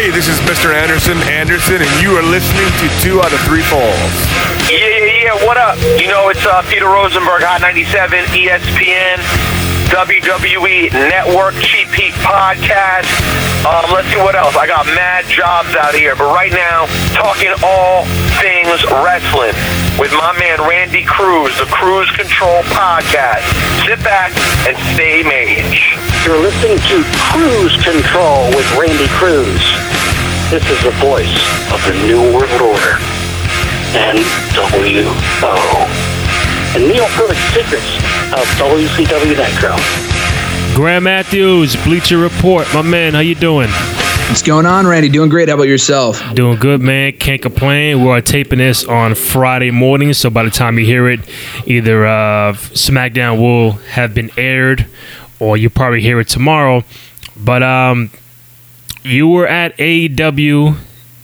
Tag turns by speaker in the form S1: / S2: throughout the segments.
S1: Hey, this is Mr. Anderson Anderson, and you are listening to Two Out of Three Falls.
S2: Yeah, yeah, yeah. What up? You know, it's uh, Peter Rosenberg, Hot 97, ESPN, WWE Network, Cheap Heat Podcast. Um, let's see what else. I got mad jobs out here, but right now, talking all things wrestling with my man Randy Cruz, the Cruise Control Podcast. Sit back and stay mage.
S3: You're listening to Cruise Control with Randy Cruz. This is the voice of the New World Order. NWO. And Neil Perfect Secrets of WCW Nitro.
S4: Graham Matthews, Bleacher Report. My man, how you doing?
S5: What's going on, Randy? Doing great. How about yourself?
S4: Doing good, man. Can't complain. We're taping this on Friday morning, so by the time you hear it, either uh, SmackDown will have been aired, or you probably hear it tomorrow. But um, you were at AEW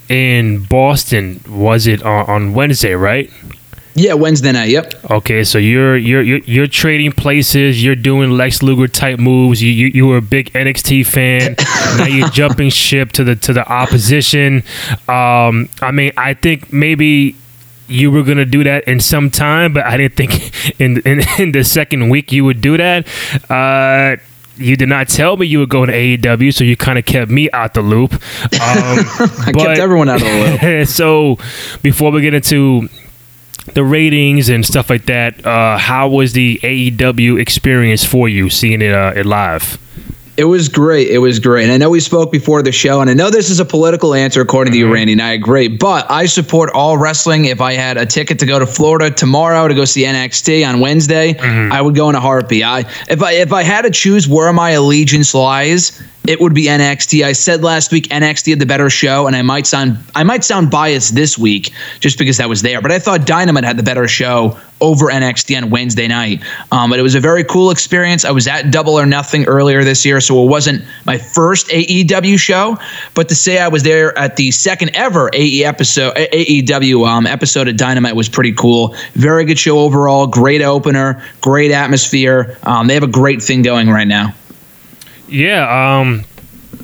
S4: in Boston. Was it on, on Wednesday, right?
S5: Yeah, Wednesday night. Yep.
S4: Okay, so you're you're you're, you're trading places. You're doing Lex Luger type moves. You you, you were a big NXT fan. now you're jumping ship to the to the opposition. Um, I mean, I think maybe you were gonna do that in some time, but I didn't think in in, in the second week you would do that. Uh, you did not tell me you were going to AEW, so you kind of kept me out the loop. Um,
S5: I kept everyone out of the
S4: loop. so before we get into the ratings and stuff like that. Uh, how was the AEW experience for you seeing it, uh, it live?
S5: It was great. It was great. And I know we spoke before the show, and I know this is a political answer according to you, mm-hmm. Randy, and I agree. But I support all wrestling. If I had a ticket to go to Florida tomorrow to go see NXT on Wednesday, mm-hmm. I would go in a heartbeat. I if I if I had to choose where my allegiance lies, it would be NXT. I said last week NXT had the better show, and I might sound I might sound biased this week just because that was there, but I thought Dynamite had the better show over NXT on Wednesday night. Um, but it was a very cool experience. I was at Double or Nothing earlier this year, so it wasn't my first AEW show, but to say I was there at the second ever AE episode AEW um, episode of Dynamite was pretty cool. Very good show overall. Great opener. Great atmosphere. Um, they have a great thing going right now.
S4: Yeah, um,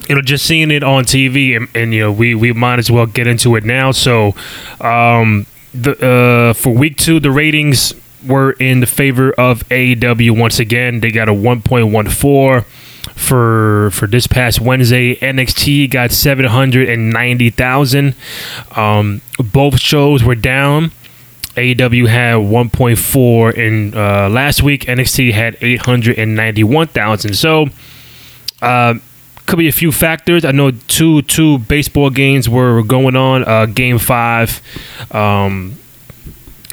S4: you know, just seeing it on TV, and, and, you know, we we might as well get into it now. So, um, the uh, for week two, the ratings were in the favor of AEW once again. They got a one point one four for for this past Wednesday. NXT got seven hundred and ninety thousand. Um, both shows were down. AEW had 1.4 in uh, last week. NXT had 891,000. So uh, could be a few factors. I know two two baseball games were going on. Uh, game five, um,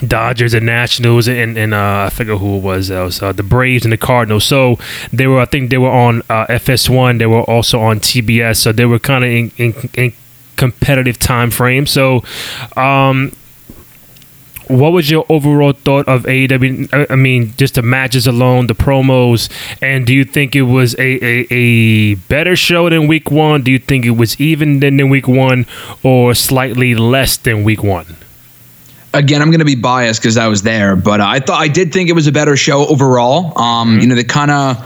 S4: Dodgers and Nationals, and and uh, I forget who it was. It was uh, the Braves and the Cardinals. So they were. I think they were on uh, FS1. They were also on TBS. So they were kind of in, in, in competitive time frame. So um, what was your overall thought of AEW? I mean, just the matches alone, the promos, and do you think it was a, a, a better show than week one? Do you think it was even than, than week one, or slightly less than week one?
S5: Again, I'm going to be biased because I was there, but I thought I did think it was a better show overall. Um, mm-hmm. You know, they kind of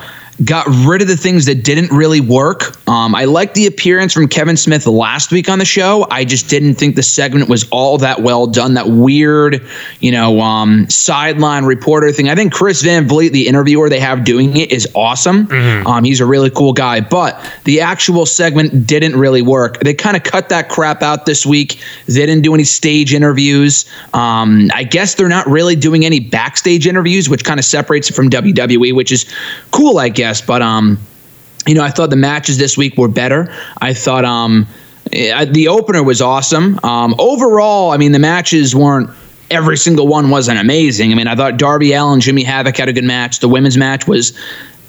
S5: got rid of the things that didn't really work. Um, I liked the appearance from Kevin Smith last week on the show. I just didn't think the segment was all that well done. That weird, you know, um, sideline reporter thing. I think Chris Van Vliet, the interviewer they have doing it, is awesome. Mm-hmm. Um, he's a really cool guy, but the actual segment didn't really work. They kind of cut that crap out this week. They didn't do any stage interviews. Um, I guess they're not really doing any backstage interviews, which kind of separates it from WWE, which is cool, I guess But um, you know, I thought the matches this week were better. I thought um, eh, the opener was awesome. Um, overall, I mean, the matches weren't. Every single one wasn't amazing. I mean, I thought Darby Allin, Jimmy Havoc had a good match. The women's match was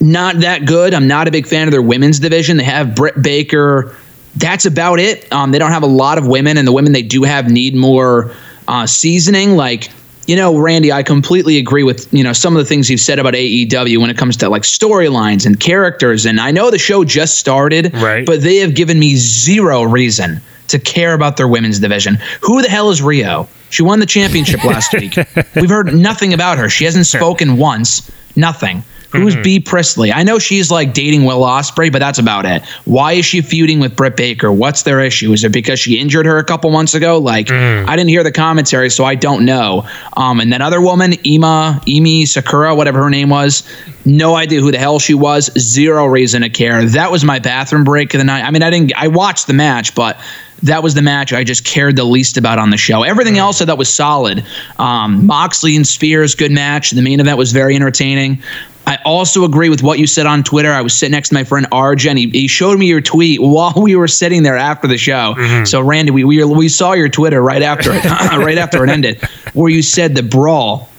S5: not that good. I'm not a big fan of their women's division. They have Britt Baker. That's about it. Um, they don't have a lot of women, and the women they do have need more uh, seasoning. Like you know, Randy, I completely agree with, you know, some of the things you've said about AEW when it comes to like storylines and characters. And I know the show just started,
S4: right.
S5: but they have given me zero reason to care about their women's division. Who the hell is Rio? She won the championship last week. We've heard nothing about her. She hasn't spoken once. Nothing. Who's Bea Priestley? I know she's like dating Will Ospreay, but that's about it. Why is she feuding with Britt Baker? What's their issue? Is it because she injured her a couple months ago? Like I didn't hear the commentary, so I don't know. Um, and that other woman, Ima Emi Sakura, whatever her name was, no idea who the hell she was. Zero reason to care. That was my bathroom break of the night. I mean, I didn't. I watched the match, but that was the match I just cared the least about on the show. Everything else I thought was solid. Um, Moxley and Spears, good match. The main event was very entertaining. I also agree with what you said on Twitter. I was sitting next to my friend Arjen. He, he showed me your tweet while we were sitting there after the show. So Randy, we, we we saw your Twitter right after it, right after it ended, where you said the brawl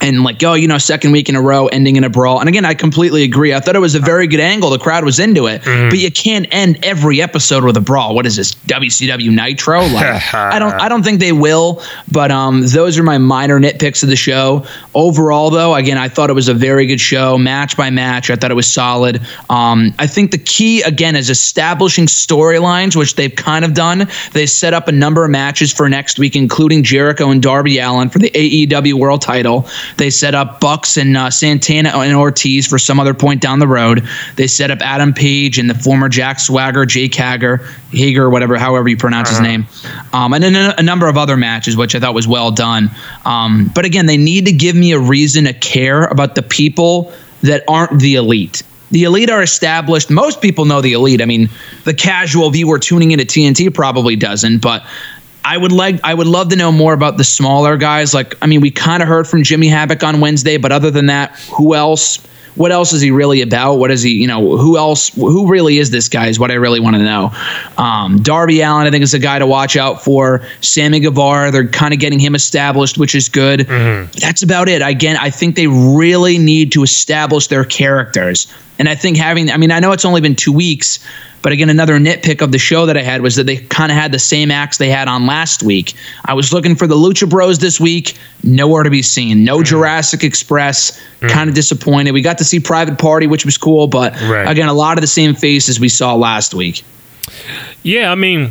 S5: and like, oh, you know, second week in a row ending in a brawl. And again, I completely agree. I thought it was a very good angle. The crowd was into it, but you can't end every episode with a brawl. What is this WCW Nitro? Like, I don't, I don't think they will. But um, those are my minor nitpicks of the show. Overall, though, again, I thought it was a very good show, match by match. I thought it was solid. Um, I think the key again is establishing storylines, which they've kind of done. They set up a number of matches for next week, including Jericho and Darby Allin for the AEW World Title. They set up Bucks and uh, Santana and Ortiz for some other point down the road. They set up Adam Page and the former Jack Swagger, Jake Hager, Hager, whatever, however you pronounce his name, um, and then a, a number of other matches, which I thought was well done. Um, but again, they need to give me a reason to care about the people that aren't the elite. The elite are established. Most people know the elite. I mean, the casual viewer tuning into TNT probably doesn't, but I would like I would love to know more about the smaller guys. Like, I mean, we kind of heard from Jimmy Havoc on Wednesday, but other than that, who else? What else is he really about? What is he? You know, who else? Who really is this guy? Is what I really want to know. Um, Darby Allin, I think, is a guy to watch out for. Sammy Guevara, they're kind of getting him established, which is good. That's about it. Again, I think they really need to establish their characters. And I think having, I mean, I know it's only been two weeks, but again, another nitpick of the show that I had was that they kind of had the same acts they had on last week. I was looking for the Lucha Bros this week, nowhere to be seen. No Jurassic Express, kind of disappointed. We got to see Private Party, which was cool, but
S4: Right.
S5: again, a lot of the same faces we saw last week.
S4: Yeah, I mean,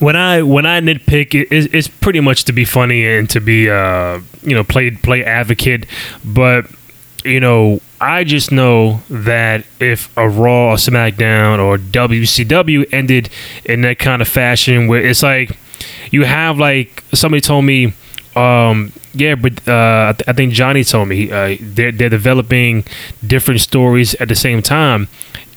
S4: when I when I nitpick, it, it's, it's pretty much to be funny and to be uh you know play play advocate, but you know I just know that if a Raw, or SmackDown, or WCW ended in that kind of fashion, where it's like you have like somebody told me. Um, yeah, but uh, I, th- I think Johnny told me uh, they're they're developing different stories at the same time,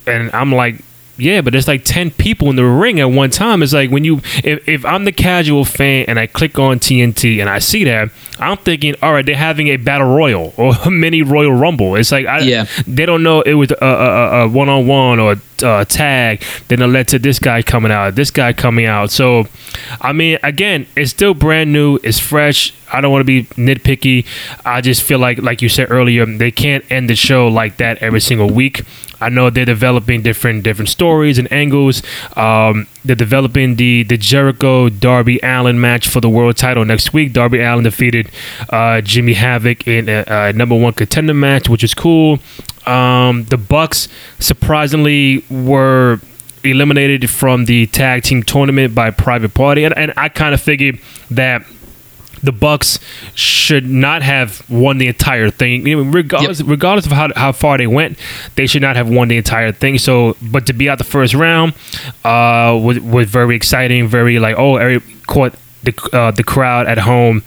S4: and I'm like, yeah, but it's like ten people in the ring at one time. It's like when you, if, if I'm the casual fan and I click on TNT and I see that, I'm thinking, all right, they're having a battle royal or a mini Royal Rumble. It's like, I,
S5: Yeah.
S4: they don't know it was a, a, a one-on-one or a tag. Then it led to this guy coming out, this guy coming out. So, I mean, again, it's still brand new. It's fresh. I don't want to be nitpicky. I just feel like, like you said earlier, they can't end the show like that every single week. I know they're developing different different stories and angles. Um, they're developing the the Jericho Darby Allin match for the world title next week. Darby Allin defeated uh, Jimmy Havoc in a, a number one contender match, which is cool. Um, the Bucks surprisingly were eliminated from the tag team tournament by Private Party, and, and I kind of figured that the Bucks should not have won the entire thing. You know, regardless, regardless of how, how far they went, they should not have won the entire thing. So, but to be out the first round uh, was was very exciting. Very like oh, every caught the uh, the crowd at home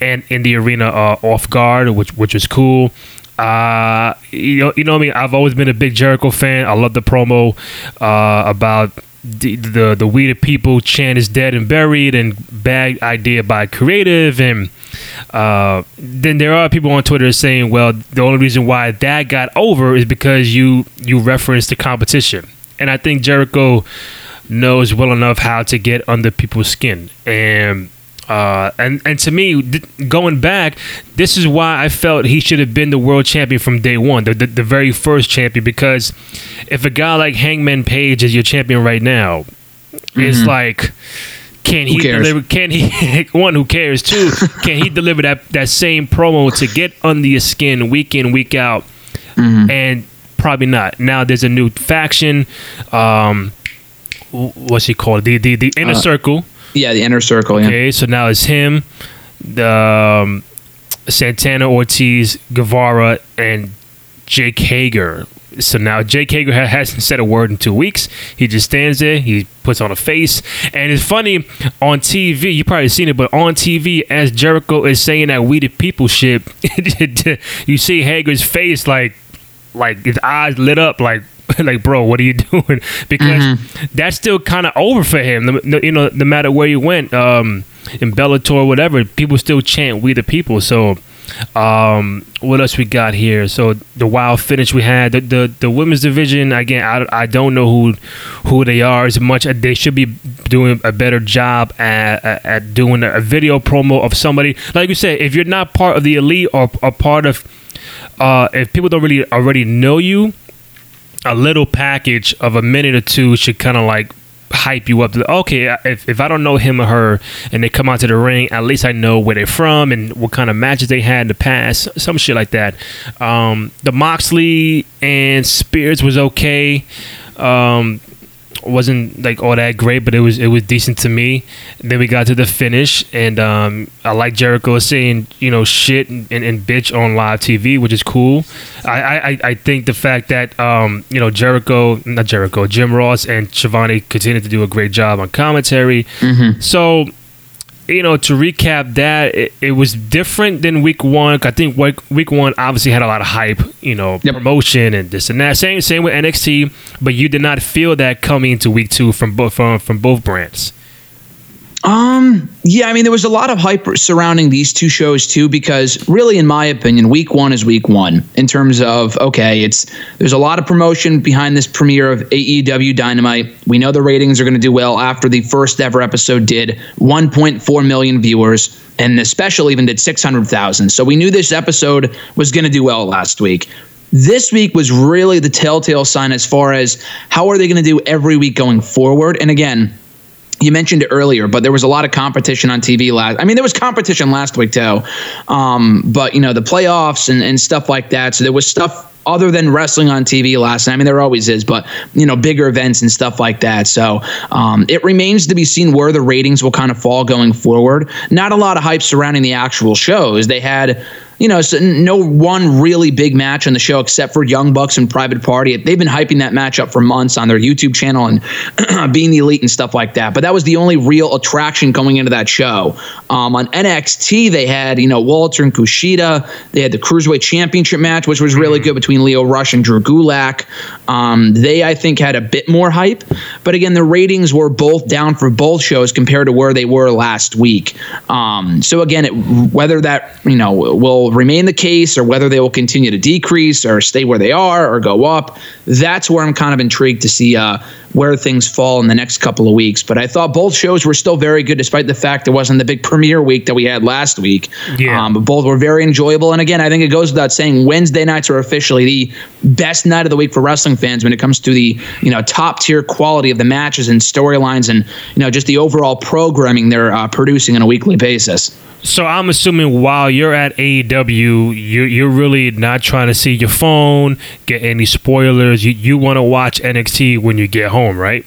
S4: and in the arena uh, off guard, which which is cool. Uh, you know, you know I mean. I've always been a big Jericho fan. I love the promo uh, about the, the the we people chant is dead and buried and bad idea by creative and uh, then there are people on Twitter saying, well, the only reason why that got over is because you you referenced the competition, and I think Jericho knows well enough how to get under people's skin and. Uh, and and to me, th- going back, this is why I felt he should have been the world champion from day one, the, the the very first champion. Because if a guy like Hangman Page is your champion right now, it's like, can he deliver? Can he? one who cares. Two, can he deliver that that same promo to get under your skin week in week out? And probably not. Now there's a new faction. Um, what's he called? The the the inner
S5: Uh,
S4: circle.
S5: Yeah, the inner circle. Yeah.
S4: Okay, so now it's him, the um, Santana, Ortiz, Guevara, and Jake Hager. So now Jake Hager ha- hasn't said a word in two weeks. He just stands there. He puts on a face, and it's funny on TV. You probably seen it, but on TV, as Jericho is saying that "We the People" shit, you see Hager's face like, like his eyes lit up, like like, bro, what are you doing? Because mm-hmm. that's still kind of over for him. You know, no matter where you went, um, in Bellator, whatever, people still chant "We the People." So, um, what else we got here? So the wild finish we had the the, the women's division again. I, I don't know who who they are as much. They should be doing a better job at, at, at doing a video promo of somebody. Like you said, if you're not part of the elite or a part of, uh, if people don't really already know you a little package of a minute or two should kind of like hype you up. Okay, if, if I don't know him or her and they come out to the ring, at least I know where they're from and what kind of matches they had in the past, some shit like that. Um, the Moxley and Spears was okay. Um, wasn't like all that great, but it was it was decent to me. And then we got to the finish, and um, I like Jericho saying you know shit and, and, and, bitch on live TV, which is cool. I I, I think the fact that um, you know Jericho, not Jericho, Jim Ross and Schiavone continue to do a great job on commentary. Mm-hmm. So you know, to recap that, it, it, was different than week one. I think week, week one obviously had a lot of hype, you know, yep. promotion and this and that. Same same with NXT, but you did not feel that coming into week two from both from, from both brands.
S5: Um, yeah, I mean, there was a lot of hype surrounding these two shows too, because really, in my opinion, week one is week one in terms of okay, it's there's a lot of promotion behind this premiere of AEW Dynamite. We know the ratings are going to do well after the first ever episode did 1.4 million viewers, and the special even did 600,000. So we knew this episode was going to do well last week. This week was really the telltale sign as far as how are they going to do every week going forward. And again, you mentioned it earlier, but there was a lot of competition on TV last. I mean, there was competition last week too, um, but you know the playoffs and, and stuff like that. So there was stuff other than wrestling on TV last night. I mean, there always is, but you know, bigger events and stuff like that. So um, it remains to be seen where the ratings will kind of fall going forward. Not a lot of hype surrounding the actual shows. They had you know, so no one really big match on the show except for Young Bucks and Private Party. They've been hyping that match up for months on their YouTube channel and being the elite and stuff like that. But that was the only real attraction going into that show. Um, on NXT, they had, you know, Walter and Kushida. They had the Cruiserweight Championship match, which was really good between Lio Rush and Drew Gulak. Um, they, I think, had a bit more hype. But again, the ratings were both down for both shows compared to where they were last week. Um, so again, it, whether that, you know, will will remain the case or whether they will continue to decrease or stay where they are or go up. That's where I'm kind of intrigued to see uh, where things fall in the next couple of weeks. But I thought both shows were still very good, despite the fact it wasn't the big premiere week that we had last week. Yeah. Um, but both were very enjoyable. And again, I think it goes without saying Wednesday nights are officially the best night of the week for wrestling fans when it comes to the you know top tier quality of the matches and storylines and you know just the overall programming they're uh, producing on a weekly basis.
S4: So I'm assuming while you're at AEW, you're, you're really not trying to see your phone, get any spoilers. You, you want to watch NXT when you get home, right?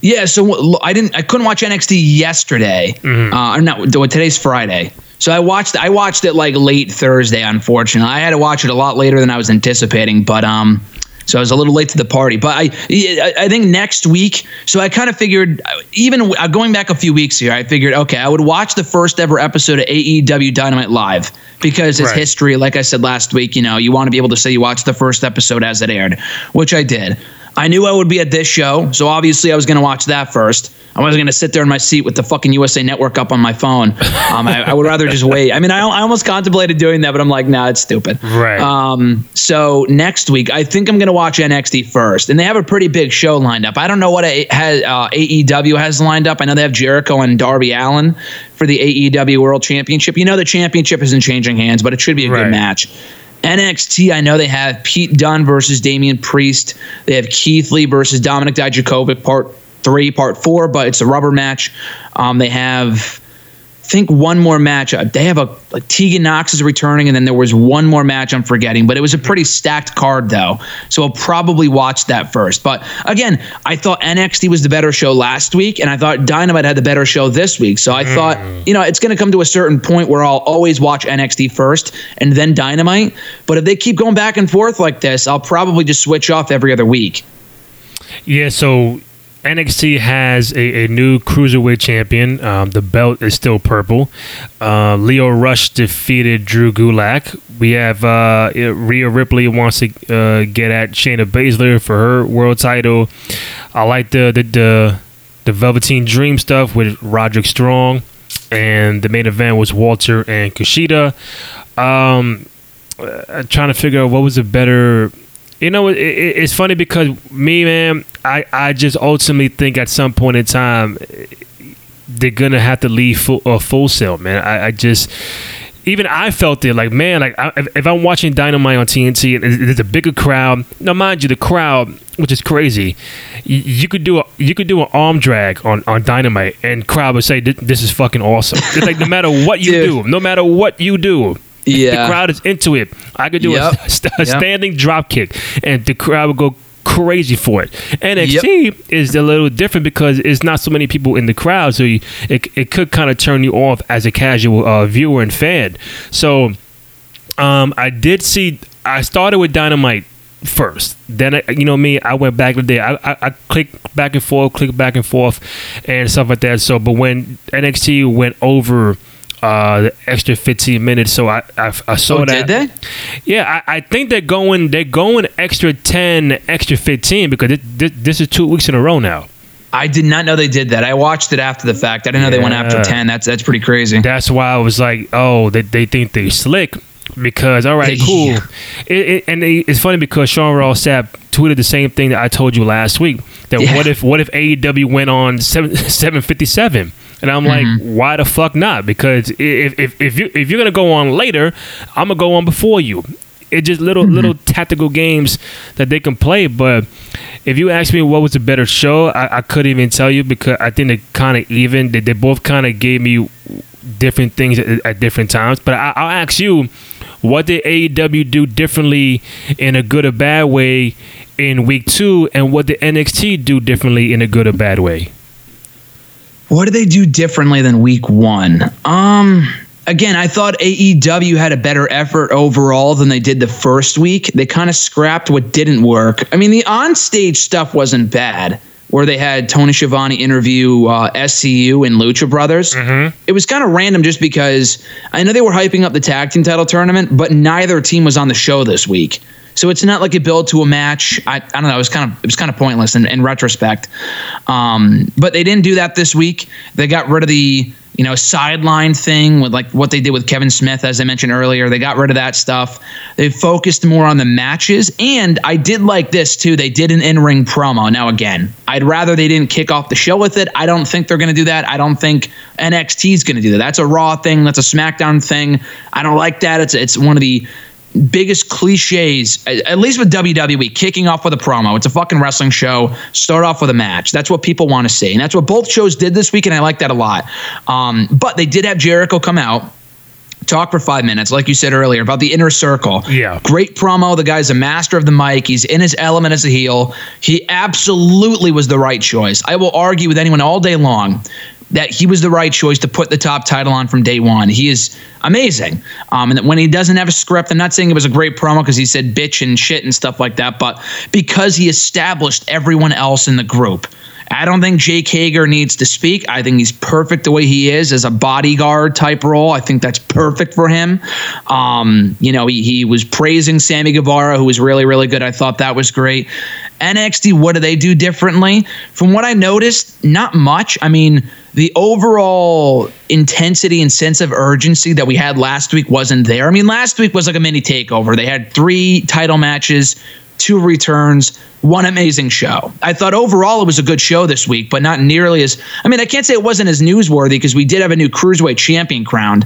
S5: Yeah. So I didn't. I couldn't watch NXT yesterday. Mm-hmm. Uh, not today's Friday. So I watched. I watched it like late Thursday. Unfortunately, I had to watch it a lot later than I was anticipating. But um, so I was a little late to the party. But I, I think next week. So I kind of figured, even uh, going back a few weeks here, I figured, okay, I would watch the first ever episode of AEW Dynamite live because it's right. history. Like I said last week, you know, you want to be able to say you watched the first episode as it aired, which I did. I knew I would be at this show, so obviously I was going to watch that first. I wasn't going to sit there in my seat with the fucking USA Network up on my phone. Um, I, I, would rather just wait. I mean, I, I, almost contemplated doing that, but I'm like, nah, it's stupid.
S4: Right.
S5: Um, so next week, I think I'm going to watch NXT first, and they have a pretty big show lined up. I don't know what has, uh, AEW has lined up. I know they have Jericho and Darby Allin for the AEW World Championship. You know, the championship isn't changing hands, but it should be a right. good match. NXT, I know they have Pete Dunne versus Damian Priest. They have Keith Lee versus Dominik Dijakovic, part three, part four, but it's a rubber match. Um, they have think one more match. uh, They have a like Tegan Nox is returning, and then there was one more match I'm forgetting. But it was a pretty stacked card though, so I'll probably watch that first. But again, I thought NXT was the better show last week, and I thought Dynamite had the better show this week. So I thought you know it's going to come to a certain point where I'll always watch NXT first and then Dynamite. But if they keep going back and forth like this, I'll probably just switch off every other week.
S4: Yeah, so NXT has a, a new cruiserweight champion. Um, the belt is still purple. Uh, Lio Rush defeated Drew Gulak. We have uh, Rhea Ripley wants to uh, get at Shayna Baszler for her world title. I like the the the, the Velveteen Dream stuff with Roderick Strong, and the main event was Walter and Kushida. Um, uh, trying to figure out what was a better you know, it, it, it's funny because me, man, I, I just ultimately think at some point in time they're gonna have to leave full, uh, Full Sail, man. I, I just even I felt it like man, like I, if, I'm watching Dynamite on TNT and there's a bigger crowd. Now, mind you, the crowd, which is crazy, you, you could do a you could do an arm drag on, on Dynamite and crowd would say this is fucking awesome. It's like no matter what you
S5: Dude.
S4: do, no matter what you do,
S5: Yeah.
S4: the crowd is into it. I could do
S5: Yep.
S4: a, st- a
S5: Yep.
S4: standing drop kick, and the crowd would go crazy for it. NXT is a little different because it's not so many people in the crowd, so you, it it could kind of turn you off as a casual uh, viewer and fan. So, um, I did see. I started with Dynamite first. Then I, you know me, I went back to the day. I, I, I clicked back and forth, clicked back and forth, and stuff like that. So, but when NXT went over uh, the extra 15 minutes, so I I, I saw
S5: Oh,
S4: that.
S5: did they?
S4: Yeah, I, I think they're going they're going extra 10, extra 15 because it, this, this is two weeks in a row now.
S5: I did not know they did that. I watched it after the fact. I didn't know they went after ten. That's that's pretty crazy.
S4: That's why I was like, oh, they, they think they slick because all right, cool.
S5: Yeah.
S4: It, it, and it's funny because Sean Ross Sapp tweeted the same thing that I told you last week. That
S5: Yeah.
S4: what if what if AEW went on seven seven fifty seven? And I'm like, mm-hmm. why the fuck not? Because if if if you if you're gonna go on later, I'm gonna go on before you. It's just little mm-hmm. little tactical games that they can play. But if you ask me what was a better show, I, I couldn't even tell you because I think they kind of even. They, they both kind of gave me different things at, at different times. But I, I'll ask you, what did AEW do differently in a good or bad way in week two, and what did NXT do differently in a good or bad way?
S5: What did they do differently than week one? Um, again, I thought AEW had a better effort overall than they did the first week. They kind of scrapped what didn't work. I mean, the on-stage stuff wasn't bad, where they had Tony Schiavone interview uh, SCU and Lucha Brothers. It was kind of random just because I know they were hyping up the tag team title tournament, but neither team was on the show this week. So it's not like a build to a match. I, I don't know. It was kind of it was kind of pointless in, in retrospect. Um, but they didn't do that this week. They got rid of the you know sideline thing with like what they did with Kevin Smith, as I mentioned earlier. They got rid of that stuff. They focused more on the matches, and I did like this too. They did an in ring promo. Now again, I'd rather they didn't kick off the show with it. I don't think they're going to do that. I don't think NXT is going to do that. That's a Raw thing. That's a SmackDown thing. I don't like that. It's it's one of the biggest cliches, at least with WWE, kicking off with a promo. It's a fucking wrestling show. Start off with a match. That's what people want to see. And that's what both shows did this week, and I like that a lot. Um, but they did have Jericho come out. Talk for five minutes, like you said earlier, about the inner circle.
S4: Yeah.
S5: Great promo. The guy's a master of the mic. He's in his element as a heel. He absolutely was the right choice. I will argue with anyone all day long that he was the right choice to put the top title on from day one. He is amazing. Um, and when he doesn't have a script, I'm not saying it was a great promo because he said bitch and shit and stuff like that, but because he established everyone else in the group. I don't think Jake Hager needs to speak. I think he's perfect the way he is as a bodyguard type role. I think that's perfect for him. Um, you know, he, he was praising Sammy Guevara, who was really, really good. I thought that was great. NXT, what do they do differently? From what I noticed, not much. I mean, the overall intensity and sense of urgency that we had last week wasn't there. I mean, last week was like a mini takeover. They had three title matches, two returns, one amazing show. I thought overall it was a good show this week, but not nearly as. I mean, I can't say it wasn't as newsworthy because we did have a new cruiserweight champion crowned,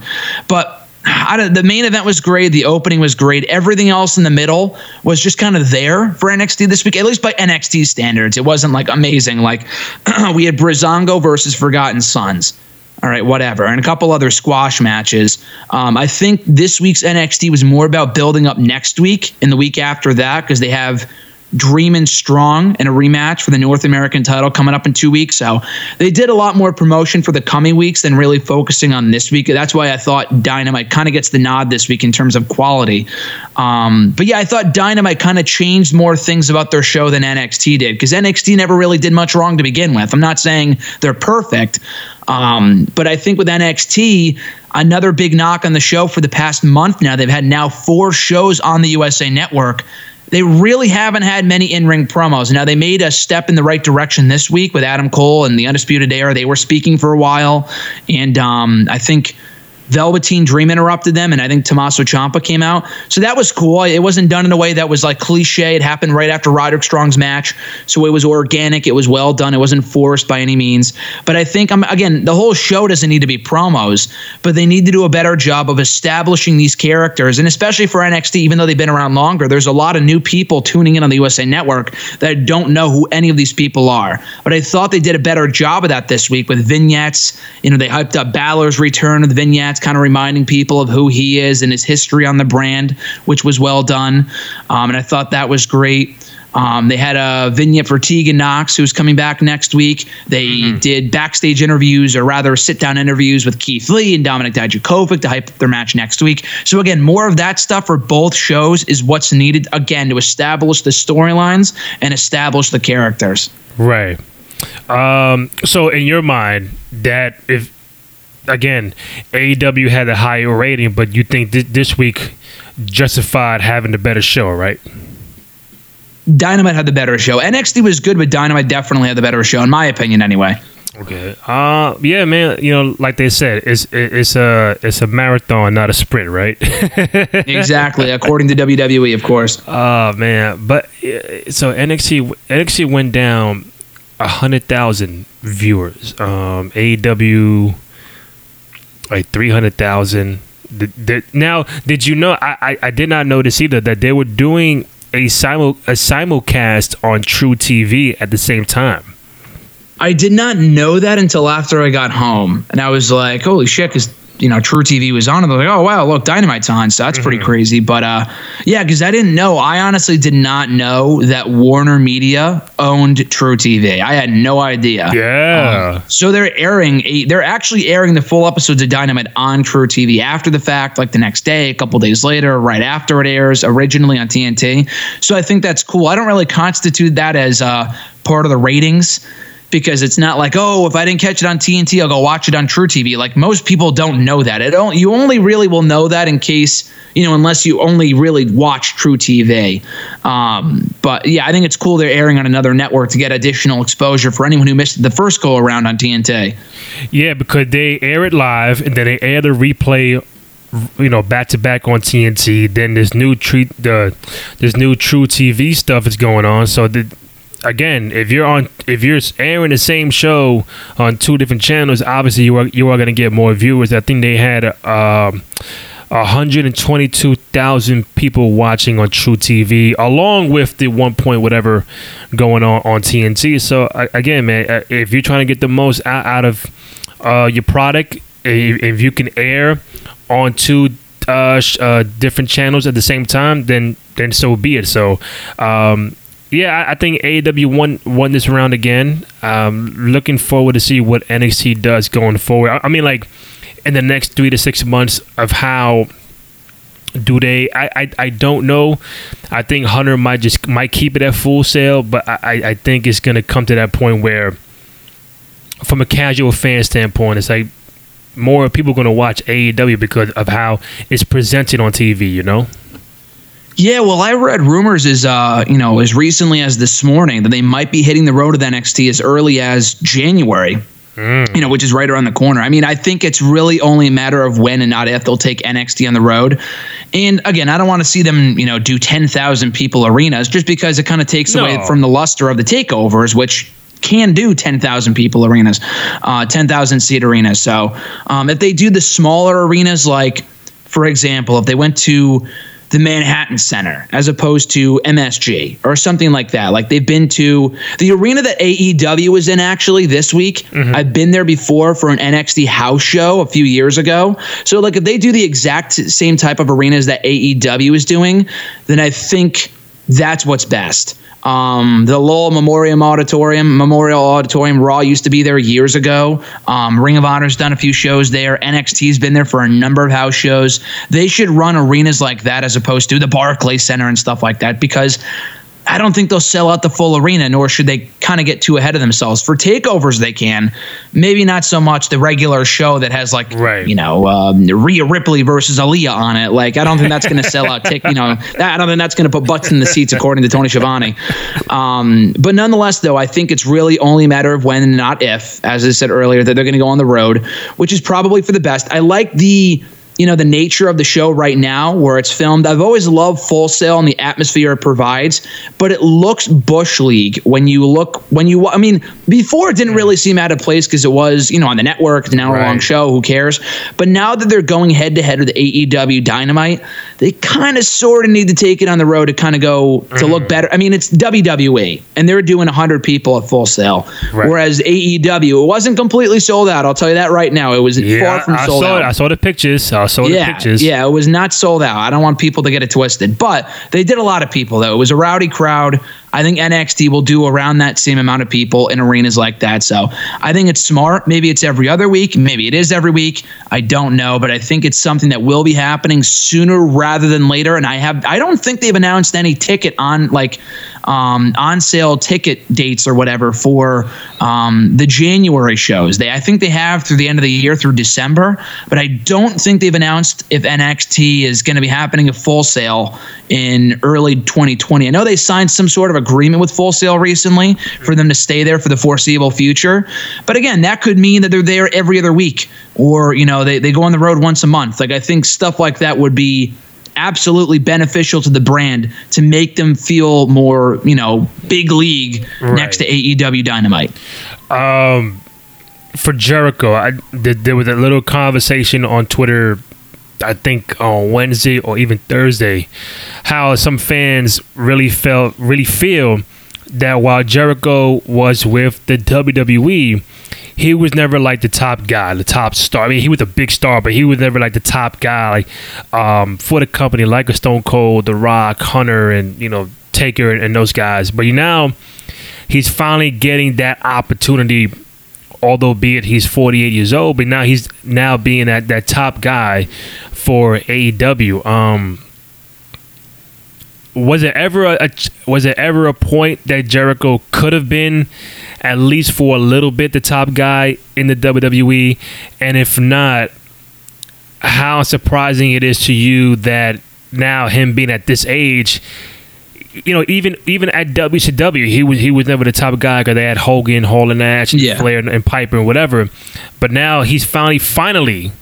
S5: but. The main event was great. The opening was great. Everything else in the middle was just kind of there for NXT this week, at least by NXT standards. It wasn't like amazing. Like we had Breezango versus Forgotten Sons. All right, whatever, and a couple other squash matches. Um, I think this week's NXT was more about building up next week and the week after that because they have Dreamin' Strong in a rematch for the North American title coming up in two weeks. So they did a lot more promotion for the coming weeks than really focusing on this week. That's why I thought Dynamite kind of gets the nod this week in terms of quality. Um, but yeah, I thought Dynamite kind of changed more things about their show than NXT did because NXT never really did much wrong to begin with. I'm not saying they're perfect, um, but I think with NXT, another big knock on the show for the past month now, they've had now four shows on the USA Network they really haven't had many in ring promos. Now, they made a step in the right direction this week with Adam Cole and the Undisputed Era. They were speaking for a while. And um, I think Velveteen Dream interrupted them, and I think Tommaso Ciampa came out. So that was cool. It wasn't done in a way that was like cliche. It happened right after Roderick Strong's match, so it was organic. It was well done. It wasn't forced by any means. But I think I'm um, again, the whole show doesn't need to be promos, but they need to do a better job of establishing these characters, and especially for NXT, even though they've been around longer, there's a lot of new people tuning in on the USA Network that don't know who any of these people are. But I thought they did a better job of that this week with vignettes. You know, they hyped up Balor's return with vignettes kind of reminding people of who he is and his history on the brand, which was well done. Um, and I thought that was great. Um, they had a vignette for Tegan Nox, who's coming back next week. They mm-hmm. did backstage interviews, or rather, sit down interviews with Keith Lee and Dominik Dijakovic to hype up their match next week. So, again, more of that stuff for both shows is what's needed, again, to establish the storylines and establish the characters.
S4: Right. Um, so, in your mind, that if again, AEW had a higher rating, but you think th- this week justified having the better show, right?
S5: Dynamite had the better show. NXT was good, but Dynamite definitely had the better show, in my opinion, anyway.
S4: Okay. Uh, yeah, man. You know, like they said, it's it's a it's a marathon, not a sprint, right?
S5: exactly, according to WWE, of course.
S4: Oh man, but so NXT NXT went down a hundred thousand viewers. Um, AEW like three hundred thousand. Now, did you know? I, I, I did not notice either that they were doing a simul a simulcast on truTV at the same time.
S5: I did not know that until after I got home, and I was like, "Holy shit!" Because you know truTV was on, and they're like, "Oh wow, look, Dynamite's on." So that's mm-hmm. pretty crazy. But uh, yeah, because I didn't know. I honestly did not know that Warner Media owned truTV. I had no idea.
S4: Yeah.
S5: Um, so they're airing. A, they're actually airing the full episodes of Dynamite on truTV after the fact, like the next day, a couple days later, right after it airs. Originally on TNT. So I think that's cool. I don't really constitute that as uh, part of the ratings because it's not like oh if I didn't catch it on TNT I'll go watch it on truTV. Like most people don't know that. It you only really will know that in case you know unless you only really watch truTV. Um, but yeah, I think it's cool they're airing on another network to get additional exposure for anyone who missed the first go around on TNT.
S4: Yeah, because they air it live and then they air the replay you know back to back on TNT. Then this new treat the this new truTV stuff is going on. So the again, if you're on, if you're airing the same show on two different channels, obviously you are you are to get more viewers. I think they had um, 122,000 people watching on truTV, along with the one point whatever going on on TNT. So again, man, uh, if you're trying to get the most out, out of uh, your product, if you can air on two uh, uh, different channels at the same time, then then so be it. So um, yeah, I think AEW won won this round again. Um, looking forward to see what NXT does going forward. I, mean, like in the next three to six months of how do they? I, I, I don't know. I think Hunter might just might keep it at Full Sail, but I, I think it's gonna come to that point where, from a casual fan standpoint, it's like more people to watch AEW because of how it's presented on TV. You know.
S5: Yeah, well, I read rumors as uh, you know as recently as this morning that they might be hitting the road of NXT as early as January. Mm. You know, which is right around the corner. I mean, I think it's really only a matter of when and not if they'll take NXT on the road. And again, I don't want to see them, you know, do 10,000 people arenas just because it kind of takes no. away from the luster of the takeovers, which can do 10,000 people arenas, uh, 10,000 seat arenas. So um, if they do the smaller arenas, like, for example, if they went to the Manhattan Center as opposed to MSG or something like that. Like they've been to the arena that AEW was in actually this week. Mm-hmm. I've been there before for an NXT house show a few years ago. So like if they do the exact same type of arenas that AEW is doing, then I think that's what's best. Um, the Lowell Memorial Auditorium, Memorial Auditorium, Raw used to be there years ago. Um, Ring of Honor's done a few shows there. NXT's been there for a number of house shows. They should run arenas like that as opposed to the Barclays Center and stuff like that because I don't think they'll sell out the full arena, nor should they kind of get too ahead of themselves. For takeovers, they can. Maybe not so much the regular show that has like,
S4: Right.
S5: you know, um, Rhea Ripley versus Aliyah on it. Like, I don't think that's going to sell out. Tick, you know, that, I don't think that's going to put butts in the seats, according to Tony Schiavone. Um, but nonetheless, though, I think it's really only a matter of when and not if, as I said earlier, that they're going to go on the road, which is probably for the best. I like the you know the nature of the show right now where it's filmed i've always loved full sail and the atmosphere it provides but it looks bush league when you look when you i mean before it didn't really seem out of place because it was you know on the network it's an hour long
S4: Right.
S5: show who cares but now that they're going head to head with aew dynamite they kind of sort of need to take it on the road to kind of go to look mm-hmm. better i mean it's wwe and they're doing 100 people at full sail
S4: Right.
S5: whereas aew it wasn't completely sold out i'll tell you that right now it was far from
S4: I,
S5: sold
S4: saw
S5: out
S4: it. I saw the pictures. I saw the pictures.
S5: Yeah, it was not sold out. I don't want people to get it twisted, but they did a lot of people though. It was a rowdy crowd. I think NXT will do around that same amount of people in arenas like that. So I think it's smart. Maybe it's every other week. Maybe it is every week. I don't know, but I think it's something that will be happening sooner rather than later. And I have I don't think they've announced any ticket on like um, on sale ticket dates or whatever for um, the January shows. They I think they have through the end of the year through December, but I don't think they've announced if NXT is going to be happening at Full Sail in early 2020. I know they signed some sort of agreement with Full Sail recently for them to stay there for the foreseeable future. But again, that could mean that they're there every other week or, you know, they, they go on the road once a month. Like I think stuff like that would be absolutely beneficial to the brand to make them feel more, you know, big league next to AEW Dynamite.
S4: Um, for Jericho, I did, there was a little conversation on Twitter. I think on Wednesday or even Thursday, how some fans really felt, really feel that while Jericho was with the WWE, he was never like the top guy, the top star. I mean, he was a big star, but he was never like the top guy, like um, for the company, like a Stone Cold, The Rock, Hunter, and you know Taker, and, and those guys. But now he's finally getting that opportunity although be it he's 48 years old but now he's now being that that top guy for AEW um was it ever a, a was it ever a point that Jericho could have been at least for a little bit the top guy in the WWE and if not how surprising it is to you that now him being at this age you know, even even at WCW, he was he was never the top guy because they had Hogan, Hall and Nash, and
S5: Yeah.
S4: Flair, and, and Piper, and whatever. But now he's finally, finally,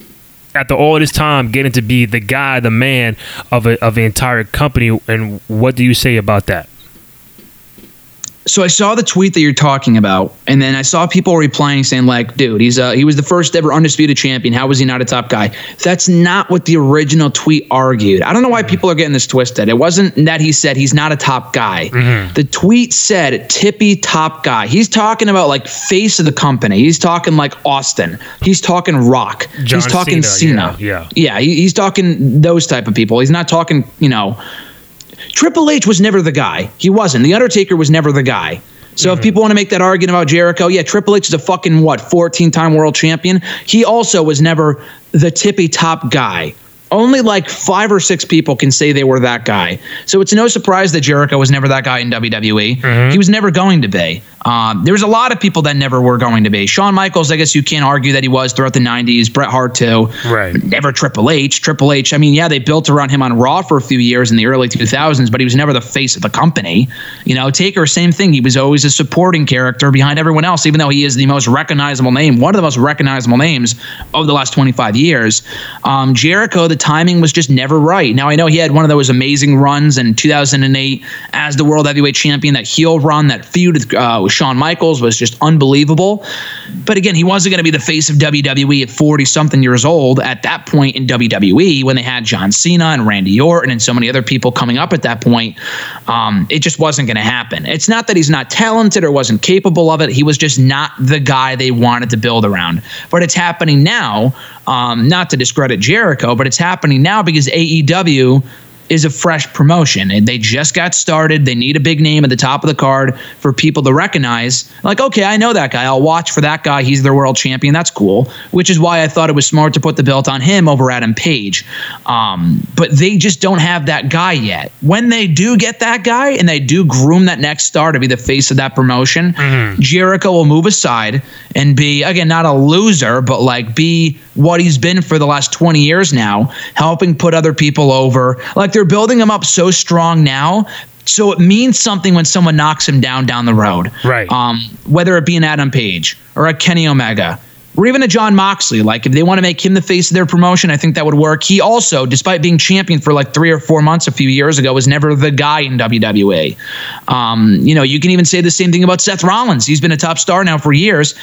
S4: after all this time, getting to be the guy, the man of a, of the entire company. And what do you say about that?
S5: So I saw the tweet that you're talking about, and then I saw people replying saying like, "Dude, he's uh, he was the first ever undisputed champion. How was he not a top guy?" That's not what the original tweet argued. I don't know why people are getting this twisted. It wasn't that he said he's not a top guy. The tweet said tippy top guy. He's talking about like face of the company. He's talking like Austin. He's talking Rock.
S4: John
S5: he's talking
S4: Cena,
S5: Cena.
S4: yeah, yeah.
S5: Yeah, he, he's talking those type of people. He's not talking, you know. Triple H was never the guy. He wasn't. The Undertaker was never the guy. So if mm-hmm. people want to make that argument about Jericho, yeah, Triple H is a fucking what, 14 time world champion. He also was never the tippy top guy. Only like five or six people can say they were that guy. So it's no surprise that Jericho was never that guy in WWE. He was never going to be. Um, there was a lot of people that never were going to be. Shawn Michaels, I guess you can't argue that he was throughout the 90s. Bret Hart, too
S4: Right.
S5: never Triple H. Triple H, I mean, yeah, they built around him on Raw for a few years in the early 2000s, but he was never the face of the company. You know, Taker, same thing. He was always a supporting character behind everyone else, even though he is the most recognizable name, one of the most recognizable names of the last 25 years. Um, Jericho, the timing was just never right. Now I know he had one of those amazing runs in 2008 as the world heavyweight champion. That heel run, that feud with, uh, with Shawn Michaels was just unbelievable. But again, he wasn't going to be the face of WWE at 40 something years old at that point in WWE when they had John Cena and Randy Orton and so many other people coming up at that point. Um, it just wasn't going to happen. It's not that he's not talented or wasn't capable of it. He was just not the guy they wanted to build around. But it's happening now. Um, not to discredit Jericho, but it's happening now because AEW is a fresh promotion and they just got started. They need a big name at the top of the card for people to recognize. Like, okay, I know that guy. I'll watch for that guy. He's their world champion. That's cool. Which is why I thought it was smart to put the belt on him over Adam Page. Um, but they just don't have that guy yet. When they do get that guy and they do groom that next star to be the face of that promotion, mm-hmm. Jericho will move aside and be again not a loser, but like be what he's been for the last 20 years now, helping put other people over. Like they're building him up so strong now. So it means something when someone knocks him down down the road.
S4: Right.
S5: Um, whether it be an Adam Page or a Kenny Omega or even a Jon Moxley. Like if they want to make him the face of their promotion, I think that would work. He also, despite being champion for like three or four months a few years ago, was never the guy in WWE. Um, you know, you can even say the same thing about Seth Rollins. He's been a top star now for years.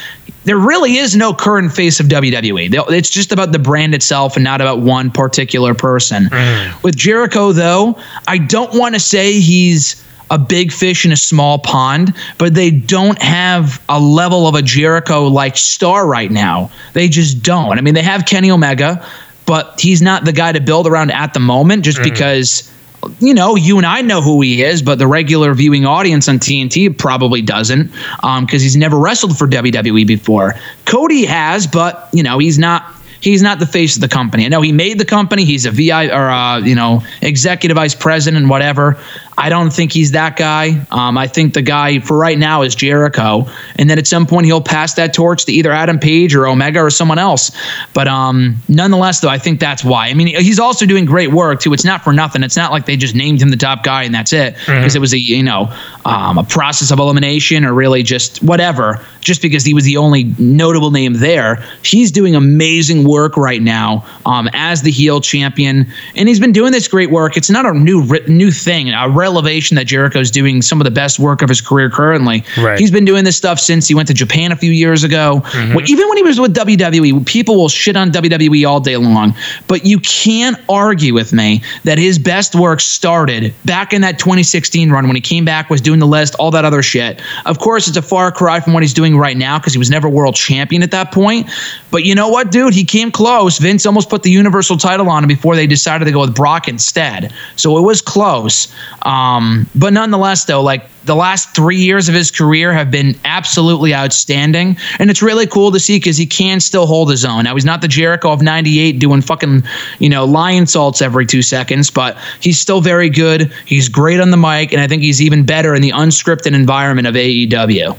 S5: There really is no current face of WWE. It's just about the brand itself and not about one particular person. Mm. With Jericho, though, I don't want to say he's a big fish in a small pond, but they don't have a level of a Jericho like star right now. They just don't. I mean, they have Kenny Omega, but he's not the guy to build around at the moment just mm because you know, you and I know who he is, but the regular viewing audience on TNT probably doesn't because um, he's never wrestled for WWE before. Cody has, but, you know, he's not he's not the face of the company. I know he made the company. He's a VI or uh, you know executive vice president and whatever. I don't think he's that guy. Um, I think the guy for right now is Jericho, and then at some point he'll pass that torch to either Adam Page or Omega or someone else. But um, nonetheless, though, I think that's why. I mean, he's also doing great work too. It's not for nothing. It's not like they just named him the top guy and that's it because mm-hmm. it was a you know um, a process of elimination or really just whatever. Just because he was the only notable name there, he's doing amazing work right now um, as the heel champion, and he's been doing this great work. It's not a new new thing. A elevation that Jericho's doing some of the best work of his career currently.
S4: Right.
S5: He's been doing this stuff since he went to Japan a few years ago. Mm-hmm. Well, even when he was with WWE, people will shit on WWE all day long, but you can't argue with me that his best work started back in that 2016 run when he came back, was doing the list, all that other shit. Of course, it's a far cry from what he's doing right now because he was never world champion at that point. But you know what, dude? He came close. Vince almost put the Universal title on him before they decided to go with Brock instead. So it was close. Um, Um, but nonetheless, though, like the last three years of his career have been absolutely outstanding. And it's really cool to see because he can still hold his own. Now, he's not the Jericho of 98 doing fucking, you know, Lionsaults every two seconds, but he's still very good. He's great on the mic. And I think he's even better in the unscripted environment of AEW.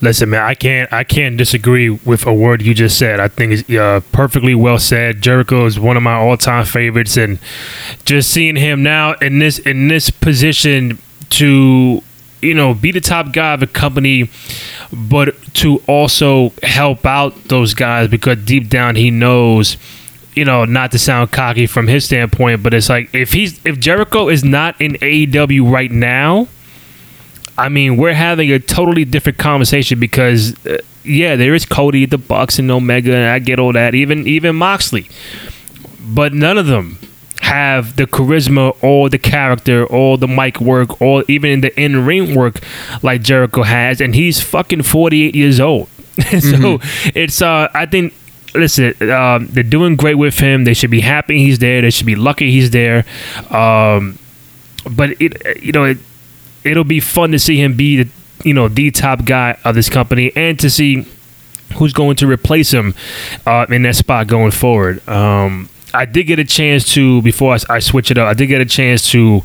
S4: Listen, man, I can't I can't disagree with a word you just said. I think it's uh, perfectly well said. Jericho is one of my all time favorites, and just seeing him now in this in this position to you know be the top guy of a company, but to also help out those guys because deep down he knows you know, not to sound cocky from his standpoint, but it's like if he's if Jericho is not in AEW right now, I mean, we're having a totally different conversation because, uh, yeah, there is Cody, the Bucks, and Omega, and I get all that. Even even Moxley, but none of them have the charisma or the character or the mic work or even the in ring work like Jericho has, and he's fucking forty eight years old. so mm-hmm. it's uh, I think listen, um, they're doing great with him. They should be happy he's there. They should be lucky he's there. Um, but it, you know, it, it'll be fun to see him be the you know the top guy of this company and to see who's going to replace him uh, in that spot going forward. Um, I did get a chance to before I, I, switch it up. I did get a chance to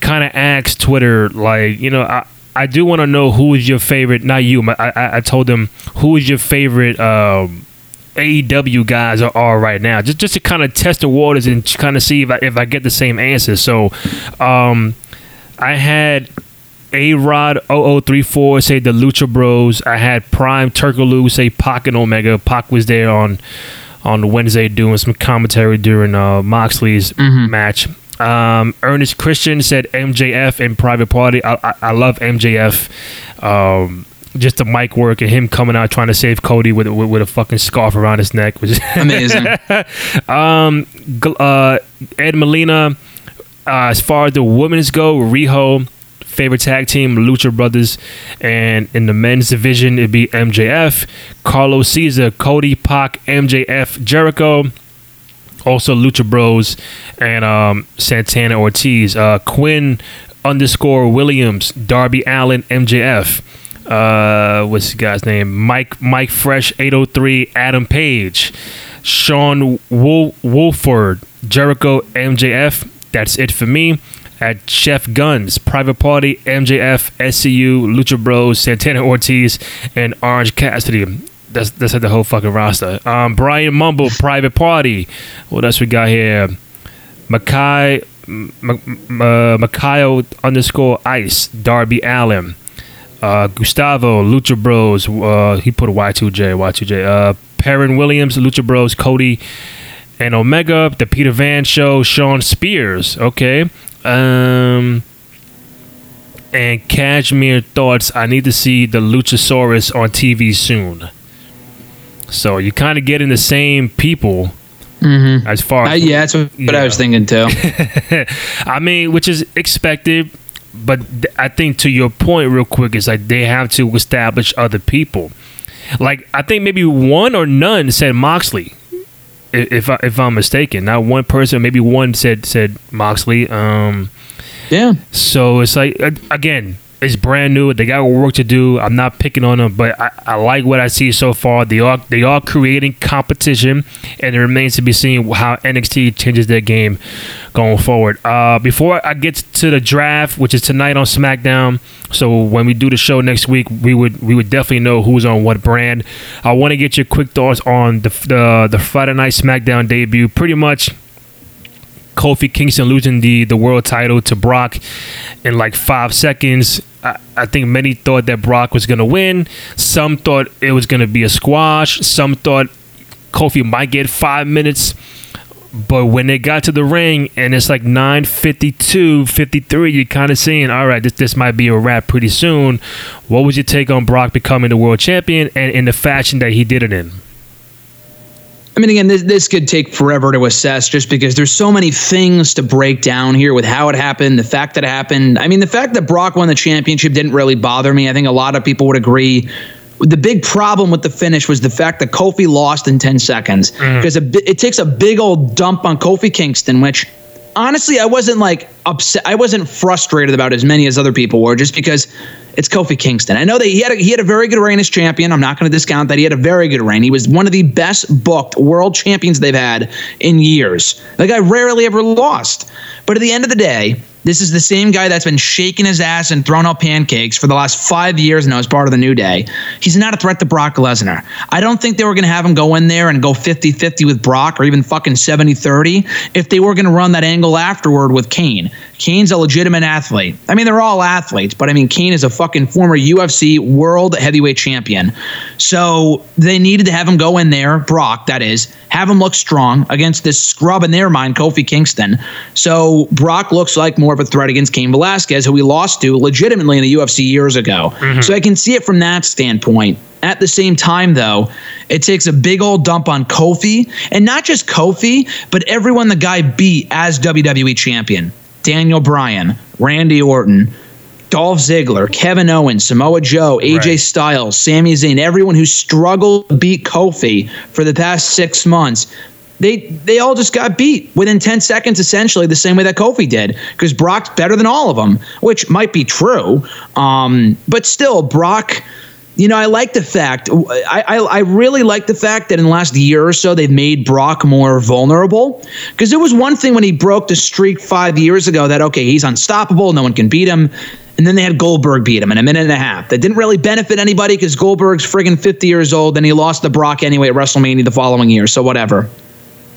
S4: kind of ask Twitter, like you know, I, I do want to know who is your favorite. Not you. I, I, I told them who is your favorite. Um, AEW guys are, are right now, just just to kind of test the waters and kind of see if I, if I get the same answer. So, um, I had a Rod 0034 say the Lucha Bros. I had Prime Turkaloo say Pac and Omega. Pac was there on on Wednesday doing some commentary during uh, Moxley's match. Um, Ernest Christian said MJF in Private Party. I, I, I love MJF. Um, just the mic work and him coming out trying to save Cody with, with, with a fucking scarf around his neck was
S5: Amazing.
S4: um, uh, Ed Molina. Uh, as far as the women's go, Riho, favorite tag team, Lucha Brothers, and in the men's division, it'd be MJF, Carlos Caesar, Cody, Pac, MJF, Jericho. Also, Lucha Bros and um, Santana Ortiz, uh, Quinn underscore Williams, Darby Allin, MJF. Uh, what's the guy's name? Mike Mike Fresh, 803, Adam Page, Sean Wol- Wolford, Jericho, MJF. That's it for me. At Chef Guns, Private Party, MJF, SCU, Lucha Bros, Santana Ortiz, and Orange Cassidy. That's that's the whole fucking roster. Um, Brian Mumble, Private Party. What else we got here? Makai, M- uh, underscore Ice, Darby Allin, uh, Gustavo, Lucha Bros. Uh, he put a Y2J, Y2J. Uh, Perrin Williams, Lucha Bros. Cody and Omega, the Peter Van Show, Shawn Spears. Okay. Um, and Cashmere thoughts. I need to see the Luchasaurus on TV soon. So you kind of getting the same people as far
S5: Uh,
S4: as
S5: yeah, that's what, what I was thinking too.
S4: I mean, which is expected, but th- I think to your point, real quick, is like they have to establish other people. Like I think maybe one or none said Moxley, if I, if I'm mistaken. Not one person, maybe one said said Moxley. Um,
S5: Yeah.
S4: so it's like again, it's brand new. They got work to do. I'm not picking on them, but I, I like what I see so far. They are they are creating competition, and it remains to be seen how NXT changes their game going forward. Uh, before I get to the draft, which is tonight on SmackDown, so when we do the show next week, we would we would definitely know who's on what brand. I want to get your quick thoughts on the the, the Friday Night SmackDown debut. Pretty much. Kofi Kingston losing the, the world title to Brock in like five seconds. I, I think many thought that Brock was going to win. Some thought it was going to be a squash. Some thought Kofi might get five minutes. But when they got to the ring and it's like 952, 53, you're kind of seeing, all right, this, this might be a wrap pretty soon. What was your take on Brock becoming the world champion and in the fashion that he did it in?
S5: I mean, again, this, this could take forever to assess just because there's so many things to break down here with how it happened, the fact that it happened. I mean, the fact that Brock won the championship didn't really bother me. I think a lot of people would agree. The big problem with the finish was the fact that Kofi lost in 10 seconds mm. because it, it takes a big old dump on Kofi Kingston, which honestly, I wasn't like upset. I wasn't frustrated about as many as other people were, just because it's Kofi Kingston. I know that he had a, he had a very good reign as champion. I'm not going to discount that he had a very good reign. He was one of the best booked world champions they've had in years. The guy rarely ever lost. But at the end of the day, this is the same guy that's been shaking his ass and throwing out pancakes for the last five years now as part of the New Day. He's not a threat to Brock Lesnar. I don't think they were going to have him go in there and go 50 50 with Brock or even fucking 70 30 if they were going to run that angle afterward with Cain. Cain's a legitimate athlete. I mean, they're all athletes, but I mean, Cain is a fucking former UFC world heavyweight champion. So they needed to have him go in there, Brock, that is, have him look strong against this scrub in their mind, Kofi Kingston. So Brock looks like more of a threat against Cain Velasquez, who he lost to legitimately in the UFC years ago. Mm-hmm. So I can see it from that standpoint. At the same time, though, it takes a big old dump on Kofi, and not just Kofi, but everyone the guy beat as WWE champion. Daniel Bryan, Randy Orton, Dolph Ziggler, Kevin Owens, Samoa Joe, AJ
S4: Right.
S5: Styles, Sami Zayn, everyone who struggled to beat Kofi for the past six months. They they all just got beat within 10 seconds, essentially, the same way that Kofi did, because Brock's better than all of them, which might be true. Um, but still, Brock, you know, I like the fact, I, I, I really like the fact that in the last year or so, they've made Brock more vulnerable. Because it was one thing when he broke the streak five years ago that, okay, he's unstoppable, no one can beat him. And then they had Goldberg beat him in a minute and a half. That didn't really benefit anybody because Goldberg's friggin' 50 years old and he lost to Brock anyway at WrestleMania the following year. So whatever.